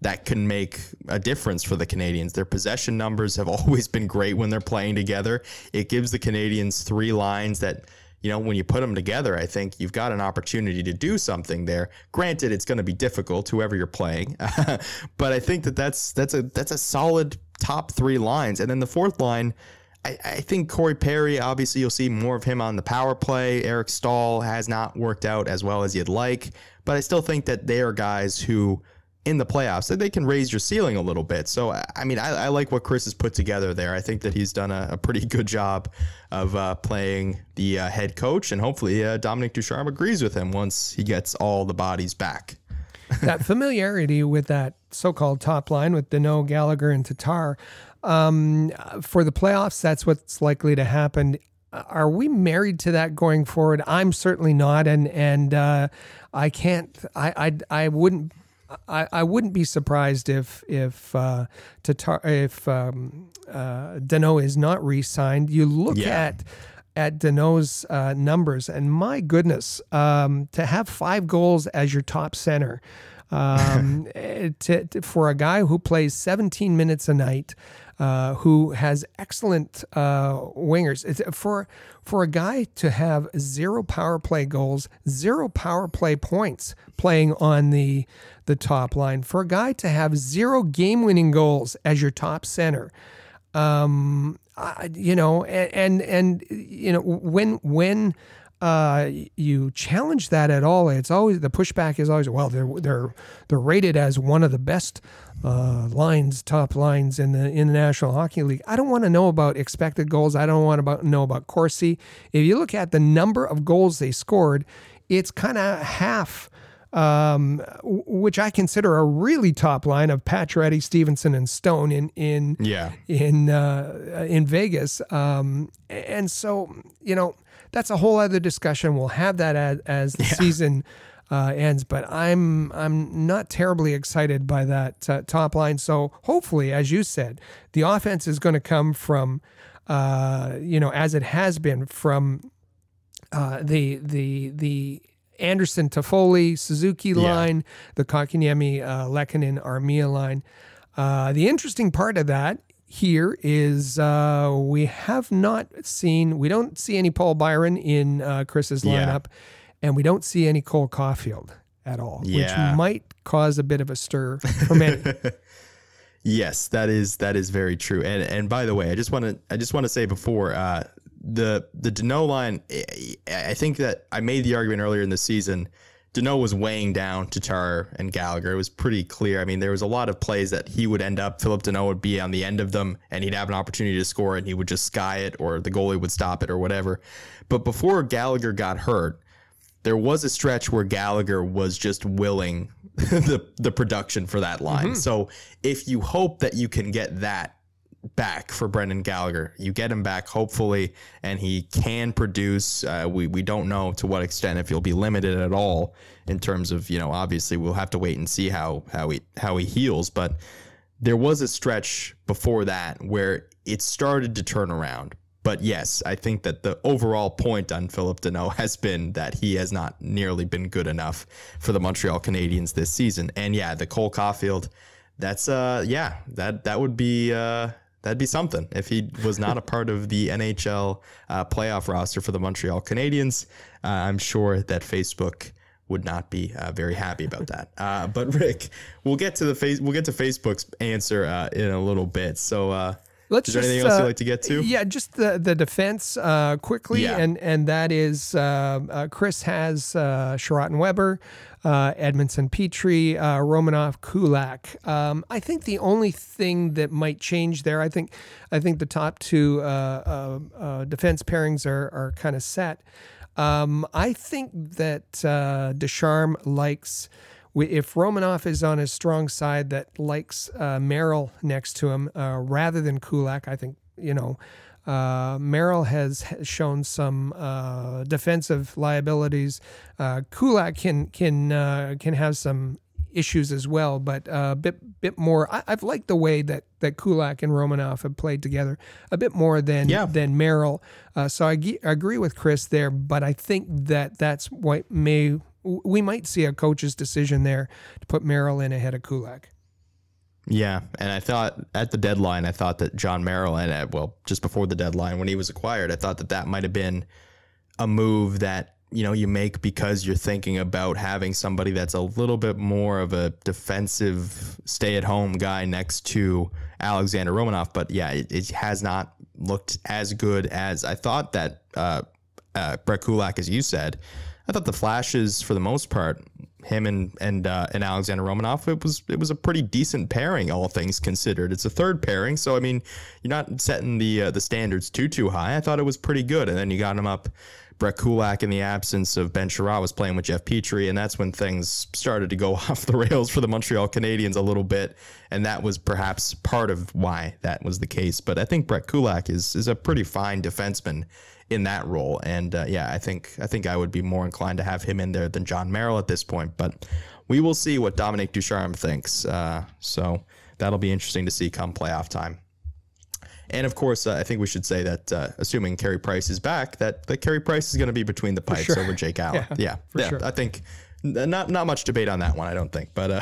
that can make a difference for the Canadiens. Their possession numbers have <laughs> always been great when they're playing together. It gives the Canadiens three lines that, you know, when you put them together, I think you've got an opportunity to do something there. Granted, it's going to be difficult, whoever you're playing, <laughs> but I think that that's that's a that's a solid top three lines. And then the fourth line, I, I think Corey Perry. Obviously, you'll see more of him on the power play. Eric Staal has not worked out as well as you'd like, but I still think that they are guys who in the playoffs, that they can raise your ceiling a little bit. So, I mean, I, I like what Chris has put together there. I think that he's done a, a pretty good job of uh, playing the uh, head coach, and hopefully uh, Dominique Ducharme agrees with him once he gets all the bodies back. <laughs> that familiarity with that so-called top line with Danault, Gallagher, and Tatar um, for the playoffs, that's what's likely to happen. Are we married to that going forward? I'm certainly not, and and uh, I can't. I I, I wouldn't I, I wouldn't be surprised if if uh, Tatar if um, uh, Danault is not re-signed. You look Yeah. at at Danault's uh, numbers, and my goodness, um, to have five goals as your top center. Um, <laughs> eh, to, to- for a guy who plays 17 minutes a night, uh, who has excellent uh, wingers, it's, for for a guy to have zero power play goals, zero power play points playing on the the top line, for a guy to have zero game winning goals as your top center, um, I, you know, and, and and you know when when uh, you challenge that at all, it's always the pushback is always well they're they're they're rated as one of the best uh, lines, top lines in the in the National Hockey League. I don't want to know about expected goals. I don't want to about, know about Corsi. If you look at the number of goals they scored, it's kind of half um, which I consider a really top line of Pacioretty, Stephenson, and Stone in in Yeah. in uh, in Vegas. Um, and so you know that's a whole other discussion. We'll have that as, as the season uh, ends. But I'm I'm not terribly excited by that uh, top line. So hopefully, as you said, the offense is going to come from uh, you know as it has been from uh, the the the Anderson Toffoli Suzuki line, the Kotkaniemi uh, Lehkonen Armia line. Uh, the interesting part of that here is uh, we have not seen we don't see any Paul Byron in uh, Chris's Yeah. lineup, and we don't see any Cole Caufield at all, Yeah. which might cause a bit of a stir for many. <laughs> Yes, that is that is very true. And and by the way, I just want to I just want to say before uh, the the Danault line, I think that I made the argument earlier in the season. Danault was weighing down Tatar and Gallagher. It was pretty clear. I mean, there was a lot of plays that he would end up. Phillip Danault would be on the end of them, and he'd have an opportunity to score, and he would just sky it, or the goalie would stop it, or whatever. But before Gallagher got hurt, there was a stretch where Gallagher was just willing <laughs> the the production for that line. Mm-hmm. So if you hope that you can get that back for Brendan Gallagher, you get him back hopefully, and he can produce. Uh, we we don't know to what extent if he'll be limited at all in terms of you know obviously we'll have to wait and see how how he how he heals, but there was a stretch before that where it started to turn around. But yes, I think that the overall point on Phillip Danault <laughs> has been that he has not nearly been good enough for the Montreal Canadiens this season. And yeah, the Cole Caufield, that's uh yeah, that that would be uh that'd be something if he was not a part of the NHL uh, playoff roster for the Montreal Canadiens. Uh, I'm sure that Facebook would not be uh, very happy about that. Uh, but Rick, we'll get to the face. We'll get to Facebook's answer uh, in a little bit. So, uh, Let's is there just, anything else uh, you'd like to get to? Yeah, just the the defense uh, quickly, Yeah. and and that is uh, uh, Chris has uh, Chiarot Weber, uh, Edmundson Petry, uh, Romanov Kulak. Um, I think the only thing that might change there, I think, I think the top two uh, uh, uh, defense pairings are are kind of set. Um, I think that uh, Ducharme likes if Romanov is on his strong side that likes uh, Merrill next to him uh, rather than Kulak. I think you know. Uh, Merrill has shown some uh, defensive liabilities. Uh, Kulak can can uh, can have some issues as well, but uh, a bit bit more. I, I've liked the way that that Kulak and Romanov have played together a bit more than Yeah. than Merrill. Uh, so I, ge- I agree with Chris there, but I think that that's what may we might see a coach's decision there to put Merrill in ahead of Kulak. Yeah, and I thought at the deadline, I thought that Jon Merrill, and uh, well, just before the deadline when he was acquired, I thought that that might have been a move that you know you make because you're thinking about having somebody that's a little bit more of a defensive, stay-at-home guy next to Alexander Romanov. But yeah, it, it has not looked as good as I thought that uh, uh, Brett Kulak, as you said. I thought the flashes for the most part, him and and uh, and Alexander Romanov, it was it was a pretty decent pairing, all things considered. It's a third pairing, so I mean, you're not setting the uh, the standards too too high. I thought it was pretty good, and then you got him up. Brett Kulak, in the absence of Ben Chiarot, was playing with Jeff Petry, and that's when things started to go <laughs> off the rails for the Montreal Canadiens a little bit, and that was perhaps part of why that was the case. But I think Brett Kulak is is a pretty fine defenseman in that role. And uh, yeah, I think I think I would be more inclined to have him in there than Jon Merrill at this point. But we will see what Dominique Ducharme thinks. Uh, so that'll be interesting to see come playoff time. And of course, uh, I think we should say that uh, assuming Carey Price is back, that that Carey Price is going to be between the pipes sure. over Jake <laughs> Allen. Yeah, Yeah, yeah. sure. I think not not much debate on that one, I don't think. But uh,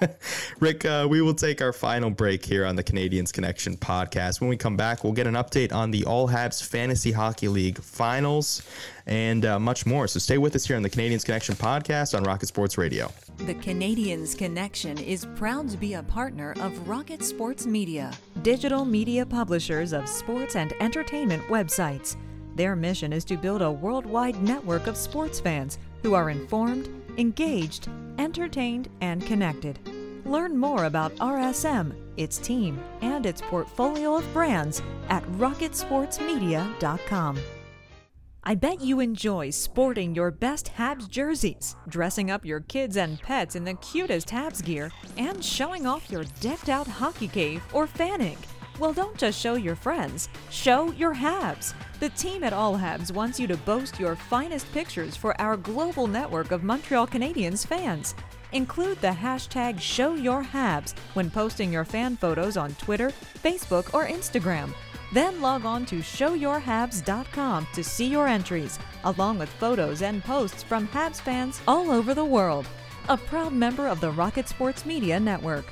<laughs> Rick, uh, we will take our final break here on the Canadiens Connection podcast. When we come back, we'll get an update on the All Habs Fantasy Hockey League finals and uh, much more. So stay with us here on the Canadiens Connection podcast on Rocket Sports Radio. The Canadiens Connection is proud to be a partner of Rocket Sports Media, digital media publishers of sports and entertainment websites. Their mission is to build a worldwide network of sports fans who are informed, engaged, entertained, and connected. Learn more about RSM, its team, and its portfolio of brands at rocketsportsmedia.com. I bet you enjoy sporting your best Habs jerseys, dressing up your kids and pets in the cutest Habs gear, and showing off your decked out hockey cave or fanning. Well, don't just show your friends, show your Habs. The team at All Habs wants you to boast your finest pictures for our global network of Montreal Canadiens fans. Include the hashtag ShowYourHabs when posting your fan photos on Twitter, Facebook, or Instagram. Then log on to showyourhabs.com to see your entries, along with photos and posts from Habs fans all over the world. A proud member of the Rocket Sports Media Network.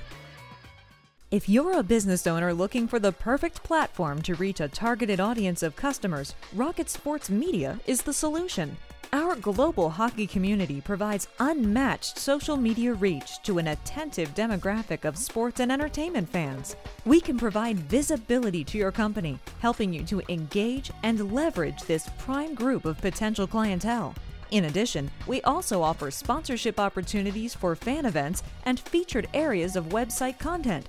If you're a business owner looking for the perfect platform to reach a targeted audience of customers, Rocket Sports Media is the solution. Our global hockey community provides unmatched social media reach to an attentive demographic of sports and entertainment fans. We can provide visibility to your company, helping you to engage and leverage this prime group of potential clientele. In addition, we also offer sponsorship opportunities for fan events and featured areas of website content,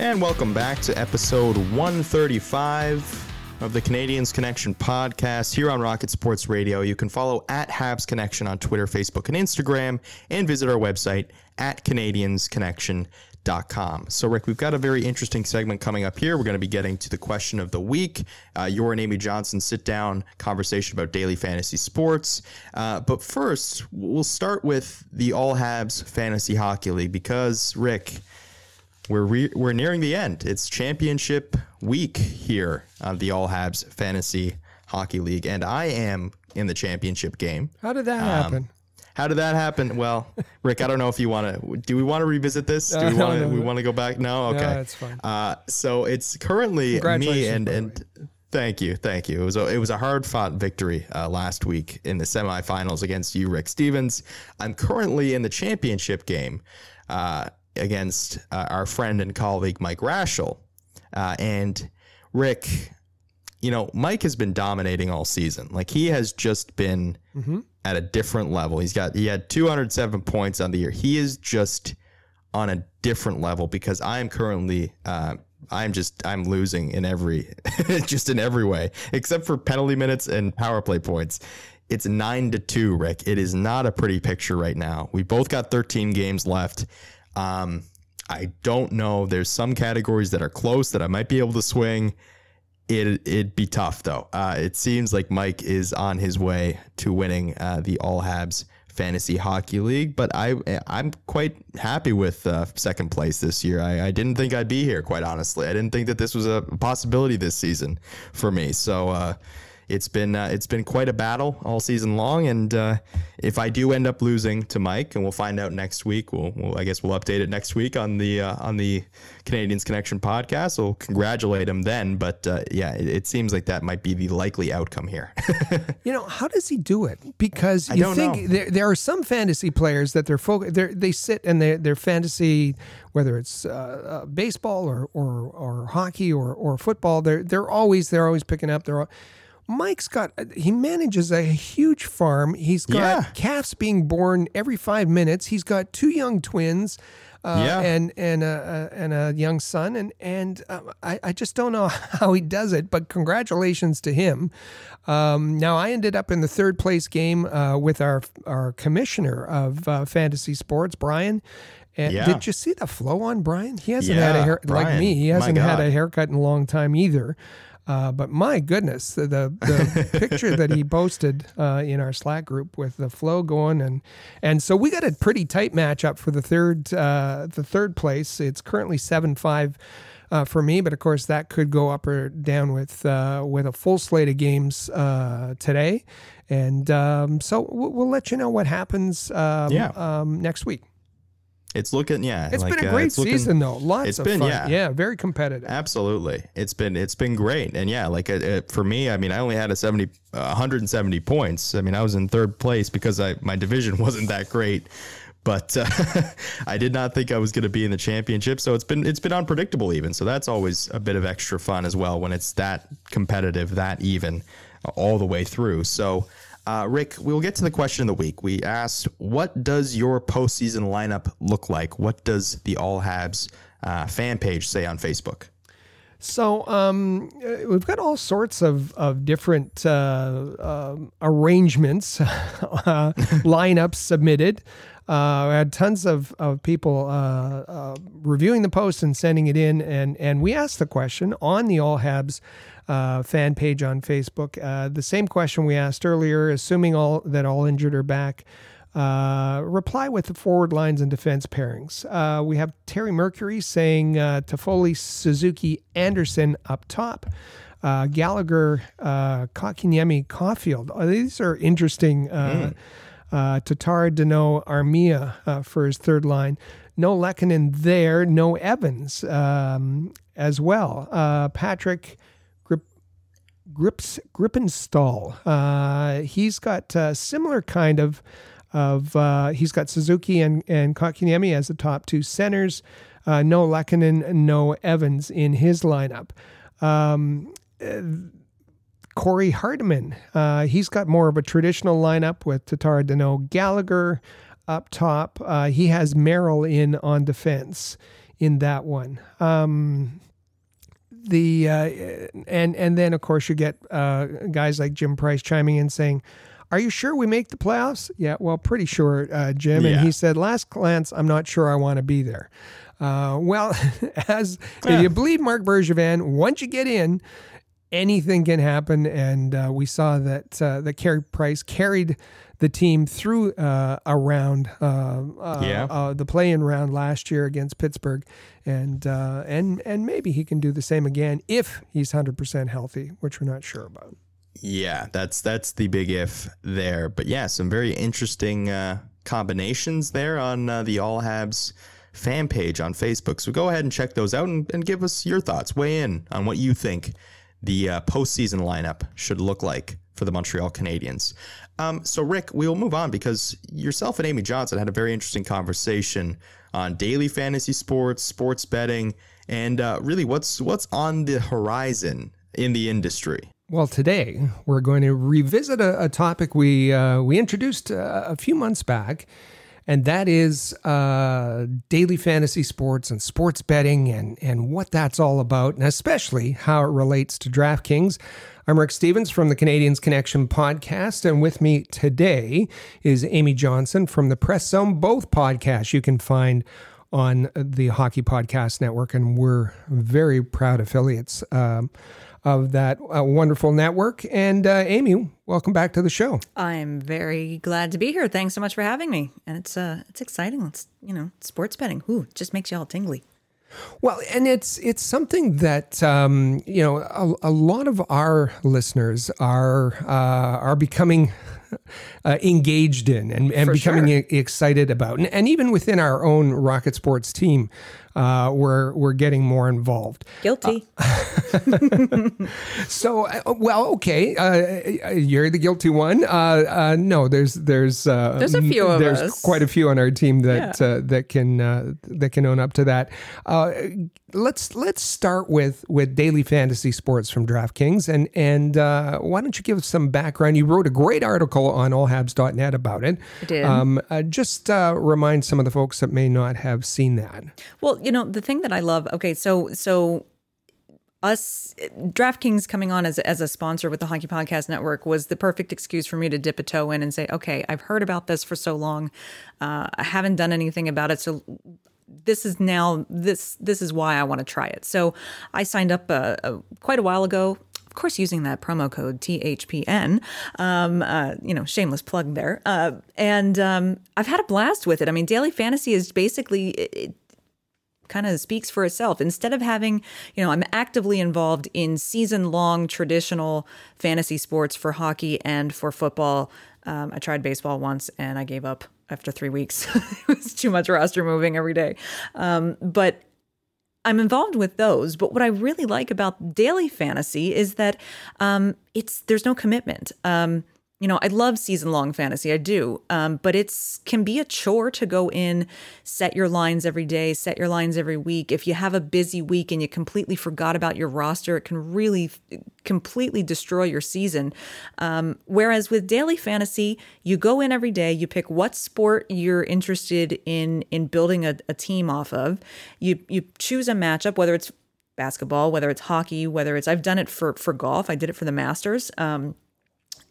And welcome back to episode 135 of the Canadiens Connection podcast here on Rocket Sports Radio. You can follow at Habs Connection on Twitter, Facebook, and Instagram, and visit our website at CanadiensConnection.com. So, Rick, we've got a very interesting segment coming up here. We're going to be getting to the question of the week. Uh, your and Amy Johnson sit down conversation about daily fantasy sports. Uh, but first, we'll start with the All Habs Fantasy Hockey League because, Rick, we're re- we're nearing the end. It's championship week here on the All Habs Fantasy Hockey League, and I am in the championship game. How did that Um, happen? How did that happen? Well, <laughs> Rick, I don't know if you want to. Do we want to revisit this? Do we want to? no, we no. want to go back? No. Okay. No, it's fine. Uh, so it's currently me and and. Thank you, thank you. It was a, it was a hard fought victory uh, last week in the semifinals against you, Rick Stevens. I'm currently in the championship game uh, against uh, our friend and colleague Mike Raschel, uh, and Rick. You know, Mike has been dominating all season. Like he has just been at a different level. He's got he had 207 points on the year. He is just on a different level because I am currently uh, I'm just I'm losing in every <laughs> just in every way except for penalty minutes and power play points. It's nine to two, Rick. It is not a pretty picture right now. We both got 13 games left. Um, I don't know. There's some categories that are close that I might be able to swing. It it'd be tough though. Uh, it seems like Mike is on his way to winning uh, the All Habs fantasy hockey league, but I I'm quite happy with uh, second place this year. I, I, didn't think I'd be here, quite honestly. I didn't think that this was a possibility this season for me. So uh, it's been uh, it's been quite a battle all season long. And uh, if I do end up losing to Mike, and we'll find out next week, we'll, we'll I guess we'll update it next week on the uh, on the Canadiens Connection podcast. We'll congratulate him then. But uh, yeah, it, it, seems like that might be the likely outcome here. <laughs> you know, how does he do it? Because you think there, there are some fantasy players that they're focused. They sit and they their fantasy, whether it's uh, uh, baseball or, or or hockey or or football, they're they're always they're always picking up. They're Mike's got he manages a huge farm. He's got yeah. calves being born every five minutes. He's got two young twins, uh, yeah. and and a, and a young son, and and uh, I I just don't know <laughs> how he does it. But congratulations to him. Um, now I ended up in the third place game uh, with our our commissioner of uh, fantasy sports, Brian. And yeah. did you see the flow on Brian? He hasn't yeah, had a hair Brian, like me. He hasn't had a haircut in a long time either. Uh, but my goodness, the the, <laughs> picture that he posted uh, in our Slack group with the flow going and and so we got a pretty tight matchup for the third uh, the third place. It's currently seven five. Uh, for me, but of course that could go up or down with uh, with a full slate of games uh, today, and um, so we'll, we'll, let you know what happens um, yeah. um, next week. It's looking, yeah. It's like, been a uh, great uh, season though. Lots it's of been, fun. Yeah. yeah, very competitive. Absolutely, it's been it's been great, and yeah, like it, it, for me, I mean, I only had a 70, uh, 170 points. I mean, I was in third place because I my division <laughs> wasn't that great, but uh, <laughs> I did not think I was going to be in the championship. So it's been it's been unpredictable even. So that's always a bit of extra fun as well when it's that competitive, that even, all the way through. So. Uh, Rick, we will get to the question of the week. We asked, what does your postseason lineup look like? What does the All Habs uh, fan page say on Facebook? So um, uh, we've got all sorts of, of different uh, uh, arrangements, <laughs> uh, lineups submitted. Uh, we had tons of, of people uh, uh, reviewing the post and sending it in. And, and we asked the question on the All Habs uh, fan page on Facebook. Uh, the same question we asked earlier, assuming all that all injured are back. Uh, reply with the forward lines and defense pairings. Uh, we have Terry Mercury saying uh, Toffoli, Suzuki, Anderson up top. Uh, Gallagher, uh, Kotkaniemi, Caufield. Uh, these are interesting. Uh, mm. uh, Tatar, Danault, Armia uh, for his third line. No Lehkonen there. No Evans um, as well. Uh, Patrick Grips Grippenstall. Uh, he's got a similar kind of of uh, he's got Suzuki and and Kotkaniemi as the top two centers. Uh, no Lehkonen, no Evans in his lineup. Um, uh, Corey Hardiman, uh, he's got more of a traditional lineup with Tatar Danault Gallagher up top. Uh, he has Merrill in on defense in that one. Um, the uh, and and then of course you get uh, guys like Jim Price chiming in saying, "Are you sure we make the playoffs?" Yeah, well, pretty sure, uh, Jim. Yeah. And he said, "Last glance, I'm not sure I want to be there." Uh, well, <laughs> as yeah. if you believe Marc Bergevin, once you get in, anything can happen, and uh, we saw that uh, that Carey Price carried the team through uh, a round, uh, uh, yeah. Uh, the play-in round last year against Pittsburgh, and uh, and and maybe he can do the same again if he's hundred percent healthy, which we're not sure about. Yeah, that's that's the big if there, but yeah, some very interesting uh, combinations there on the All Habs fan page on Facebook. So go ahead and check those out and, and give us your thoughts. Weigh in on what you think the uh, postseason lineup should look like for the Montreal Canadiens. Um, so, Rick, we'll move on because yourself and Amy Johnson had a very interesting conversation on daily fantasy sports, sports betting, and uh, really what's what's on the horizon in the industry. Well, today we're going to revisit a, a topic we uh, we introduced uh, a few months back, and that is uh, daily fantasy sports and sports betting and and what that's all about, and especially how it relates to DraftKings. I'm Rick Stevens from the Canadiens Connection podcast, and with me today is Amy Johnson from the Press Zone. Both podcasts you can find on the Hockey Podcast Network, and we're very proud affiliates um, of that uh, wonderful network. And uh, Amy, welcome back to the show. I'm very glad to be here. Thanks so much for having me. And it's uh it's exciting. It's you know, sports betting. Ooh, just makes you all tingly. Well, and it's it's something that um, you know a, a lot of our listeners are uh, are becoming <laughs> uh, engaged in and, and For becoming sure. excited about, and, and even within our own Rocket Sports team, uh, we're we're getting more involved. Guilty. <laughs> So, uh, well, okay, uh, you're the guilty one. Uh, uh, no, there's there's uh, There's a few of there's us. quite a few on our team that uh, that can uh, that can own up to that. Uh, let's let's start with with daily fantasy sports from DraftKings, and and uh, why don't you give us some background? You wrote a great article on allhabs.net about it. I did. Um, uh, just uh, remind some of the folks that may not have seen that. Well, you know, the thing that I love, okay, so so us DraftKings coming on as as a sponsor with the Hockey Podcast Network was the perfect excuse for me to dip a toe in and say, okay, I've heard about this for so long, uh, I haven't done anything about it, so this is now this this is why I want to try it. So I signed up uh, uh, quite a while ago. Of course, using that promo code THPN, um, uh, you know, shameless plug there. Uh, and um, I've had a blast with it. I mean, daily fantasy is basically it, kind of speaks for itself. Instead of having, you know, I'm actively involved in season long traditional fantasy sports for hockey and for football. Um, I tried baseball once and I gave up after three weeks. <laughs> it was too much roster moving every day. Um, but I'm involved with those, but what I really like about daily fantasy is that um, it's there's no commitment. Um, you know, I love season long fantasy, I do, um, but it's can be a chore to go in, set your lines every day, set your lines every week. If you have a busy week and you completely forgot about your roster, it can really completely destroy your season. Um, whereas with daily fantasy, you go in every day, you pick what sport you're interested in in building a, a team off of. You you choose a matchup, whether it's basketball, whether it's hockey, whether it's I've done it for for golf. I did it for the Masters. Um,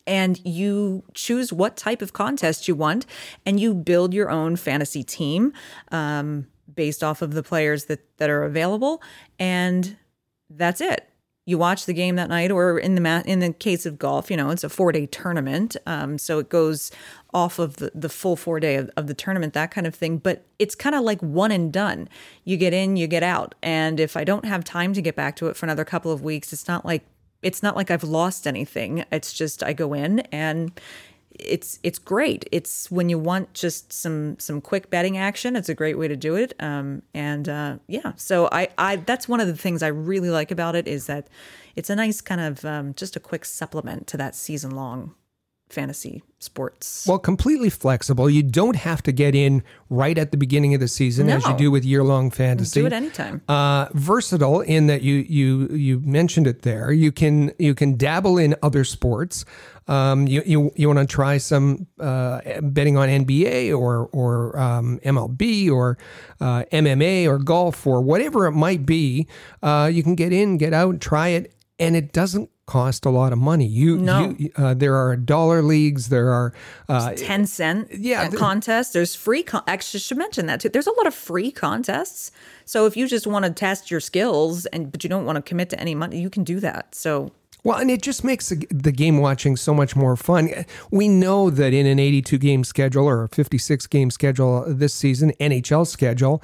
and you choose what type of contest you want, and you build your own fantasy team um, based off of the players that that are available, and that's it. You watch the game that night, or in the ma- in the case of golf, you know it's a four day tournament, um, so it goes off of the, the full four day of, of the tournament, that kind of thing. But it's kind of like one and done. You get in, you get out, and if I don't have time to get back to it for another couple of weeks, it's not like it's not like I've lost anything. It's just I go in and it's it's great. It's when you want just some some quick betting action. It's a great way to do it. Um, and uh, yeah, so I I that's one of the things I really like about it is that it's a nice kind of um, just a quick supplement to that season long fantasy sports. Well, completely flexible. You don't have to get in right at the beginning of the season as you do with year long fantasy. Do it anytime. Uh, versatile in that you you you mentioned it there. You can you can dabble in other sports. Um, you you, you want to try some uh, betting on NBA or or um, MLB or uh, MMA or golf or whatever it might be. Uh, you can get in, get out, try it, and it doesn't cost a lot of money. You, No. you uh, there are dollar leagues. There are uh, 10 cent yeah, the- contests. There's free, con- actually, I should mention that too. There's a lot of free contests. So if you just want to test your skills and but you don't want to commit to any money, you can do that. So Well, and it just makes the game watching so much more fun. We know that in an 82 game schedule or a 56 game schedule this season, NHL schedule,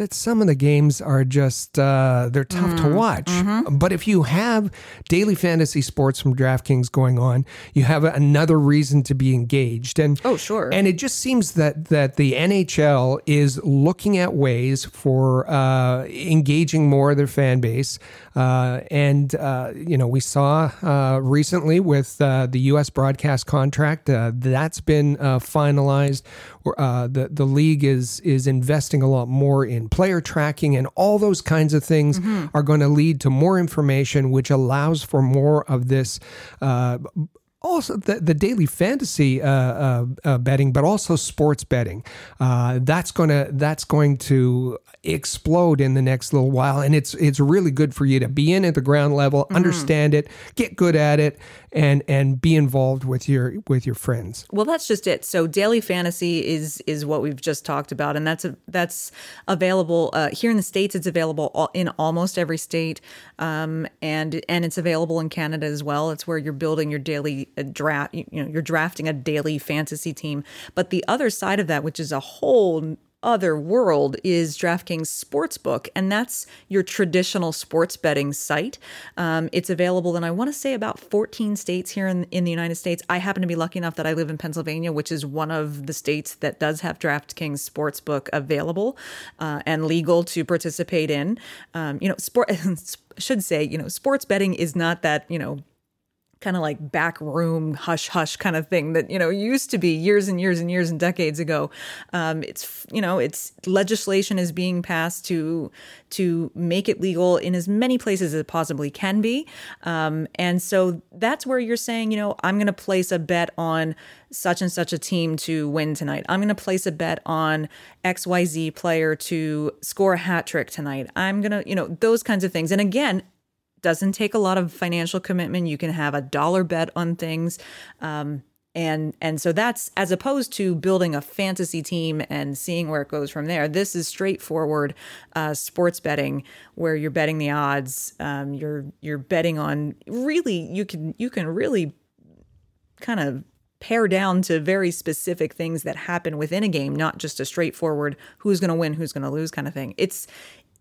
that some of the games are just uh, they're tough to watch. But if you have daily fantasy sports from DraftKings going on, you have another reason to be engaged. And Oh, sure. And it just seems that that the NHL is looking at ways for uh, engaging more of their fan base. Uh, and uh, you know, we saw uh, recently with uh, the U.S. broadcast contract uh, that's been uh, finalized. Uh, the the league is is investing a lot more in player tracking, and all those kinds of things are going to lead to more information, which allows for more of this. Also the, the daily fantasy uh, uh, uh, betting, but also sports betting. Uh, that's gonna that's going to explode in the next little while, and it's it's really good for you to be in at the ground level, Mm-hmm. understand it, get good at it, and and be involved with your with your friends. Well, that's just it. So daily fantasy is is what we've just talked about, and that's a, that's available uh, here in the states. It's available in almost every state, um, and and it's available in Canada as well. It's where you're building your daily uh, draft. You, you know, you're drafting a daily fantasy team. But the other side of that, which is a whole other world is DraftKings Sportsbook, and that's your traditional sports betting site. Um, it's available in, I want to say, about 14 states here in, in the United States. I happen to be lucky enough that I live in Pennsylvania, which is one of the states that does have DraftKings Sportsbook available uh, and legal to participate in. Um, you know, sport. <laughs> should say, you know, sports betting is not that, you know, kind of like back room hush hush kind of thing that you know used to be years and years and years and decades ago. Um, it's you know it's legislation is being passed to to make it legal in as many places as it possibly can be. Um, and so that's where you're saying you know i'm going to place a bet on such and such a team to win tonight. I'm going to place a bet on xyz player to score a hat trick tonight. I'm going to you know those kinds of things. And again doesn't take a lot of financial commitment. You can have a dollar bet on things. Um, and and so that's as opposed to building a fantasy team and seeing where it goes from there. This is straightforward uh, sports betting where you're betting the odds. Um, you're you're betting on really you can you can really kind of pare down to very specific things that happen within a game, not just a straightforward who's going to win, who's going to lose kind of thing. It's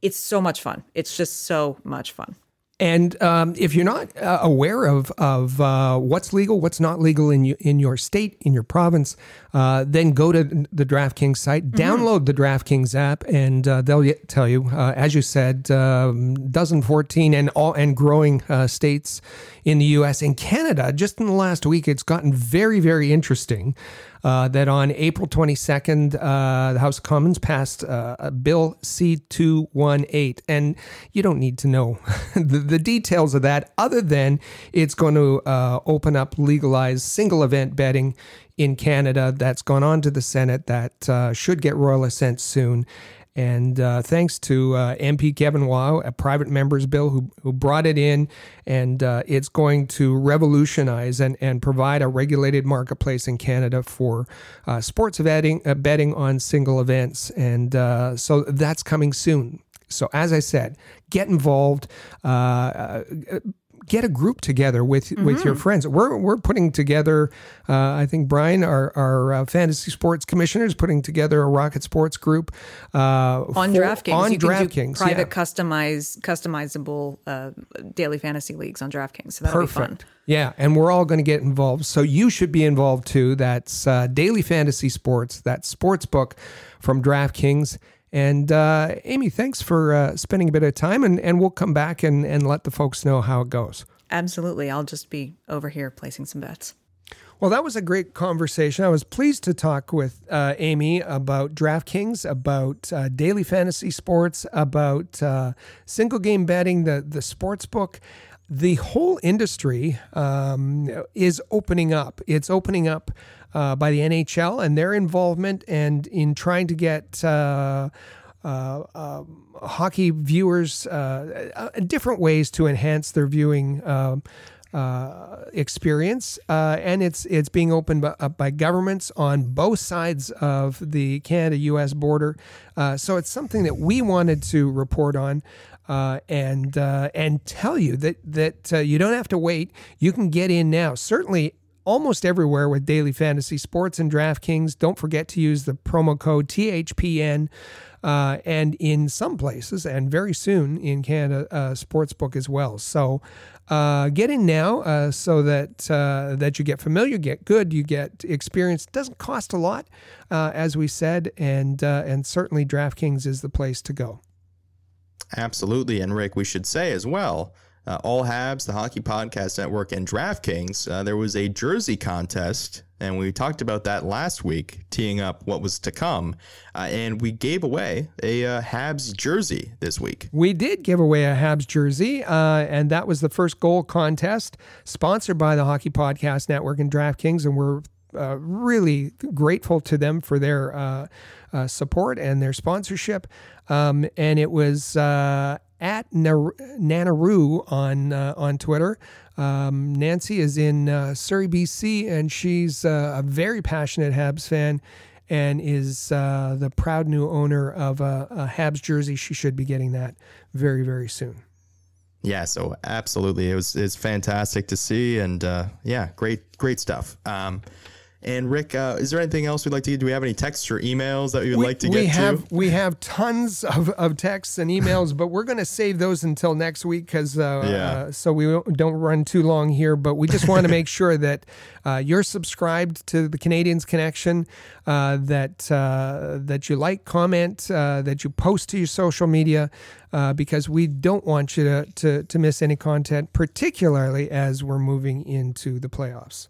it's so much fun. It's just so much fun. And um, if you're not uh, aware of of uh, what's legal, what's not legal in you, in your state, in your province, uh, then go to the DraftKings site, download the DraftKings app, and uh, they'll tell you, uh, as you said, um, dozen fourteen and all and growing uh, states in the U.S. and Canada. Just in the last week, it's gotten very very interesting. Uh, that on April 22nd, uh, the House of Commons passed uh, Bill C 218. And you don't need to know <laughs> the, the details of that, other than it's going to uh, open up legalized single event betting in Canada. That's gone on to the Senate. That uh, should get royal assent soon. And uh, thanks to uh, MP Kevin Waugh, a private member's bill who, who brought it in, and uh, it's going to revolutionize and, and provide a regulated marketplace in Canada for uh, sports betting, uh, betting on single events. And uh, so that's coming soon. So, as I said, get involved. Uh, get a group together with with your friends. We're we're putting together. Uh, I think Brian, our our uh, fantasy sports commissioner, is putting together a Rocket Sports group uh, on for- DraftKings. On you can do DraftKings, private yeah. customize customizable uh, daily fantasy leagues on DraftKings. So that'll be fun. Perfect. Yeah, and we're all going to get involved. So you should be involved too. That's uh, Daily Fantasy Sports. That sports book from DraftKings. And uh, Amy, thanks for uh, spending a bit of time, and, and we'll come back and, and let the folks know how it goes. Absolutely. I'll just be over here placing some bets. Well, that was a great conversation. I was pleased to talk with uh, Amy about DraftKings, about uh, daily fantasy sports, about uh, single game betting, the the sports book. The whole industry um, is opening up. It's opening up uh, by the NHL and their involvement, and in trying to get. Uh, uh, um, hockey viewers uh, uh, different ways to enhance their viewing uh, experience, and it's it's being opened by, up by governments on both sides of the Canada-U.S. border. So it's something that we wanted to report on. Uh, and uh, and tell you that that uh, you don't have to wait. You can get in now. Certainly, almost everywhere with daily fantasy sports and DraftKings. Don't forget to use the promo code THPN. Uh, and in some places, and very soon in Canada, uh, Sportsbook as well. So uh, get in now uh, so that uh, that you get familiar, get good, you get experience. It doesn't cost a lot, as we said, and and certainly DraftKings is the place to go. Absolutely. And Rick, we should say as well, uh, All Habs, the Hockey Podcast Network, and DraftKings, uh, there was a jersey contest, and we talked about that last week, teeing up what was to come. Uh, and we gave away a uh, Habs jersey this week. We did give away a Habs jersey, uh, and that was the first goal contest sponsored by the Hockey Podcast Network and DraftKings, and we're uh, really grateful to them for their uh, uh, support and their sponsorship. Um, and it was uh, at Nar- Nanaroo on uh, on Twitter. Um, Nancy is in Surrey, BC, and she's a very passionate Habs fan and is the proud new owner of a, a Habs jersey. She should be getting that very, very soon. Yeah, so absolutely, it was it's fantastic to see, and uh, yeah, great great stuff. Um, and Rick, uh, is there anything else we'd like to get? Do we have any texts or emails that we would we, like to get we have, to? We have tons of, of texts and emails, but we're going to save those until next week because uh, Yeah. uh, so we don't run too long here. But we just want to <laughs> make sure that uh, you're subscribed to the Canadiens Connection, uh, that uh, that you like, comment, uh, that you post to your social media. Uh, because we don't want you to, to, to miss any content, particularly as we're moving into the playoffs.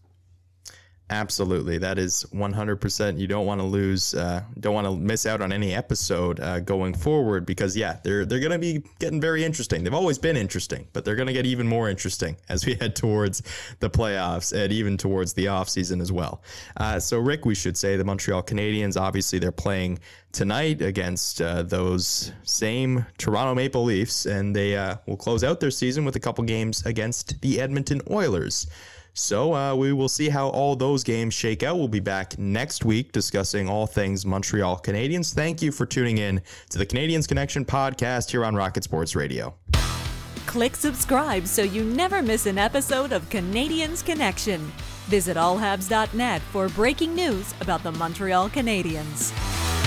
Absolutely, that is 100%. You don't want to lose, uh, don't want to miss out on any episode uh, going forward because yeah, they're they're going to be getting very interesting. They've always been interesting, but they're going to get even more interesting <laughs> as we head towards the playoffs and even towards the offseason as well. Uh, so Rick, we should say the Montreal Canadiens. Obviously, they're playing tonight against uh, those same Toronto Maple Leafs, and they uh, will close out their season with a couple games against the Edmonton Oilers. So uh, we will see how all those games shake out. We'll be back next week discussing all things Montreal Canadiens. Thank you for tuning in to the Canadiens Connection podcast here on Rocket Sports Radio. Click subscribe so you never miss an episode of Canadiens Connection. Visit allhabs.net for breaking news about the Montreal Canadiens.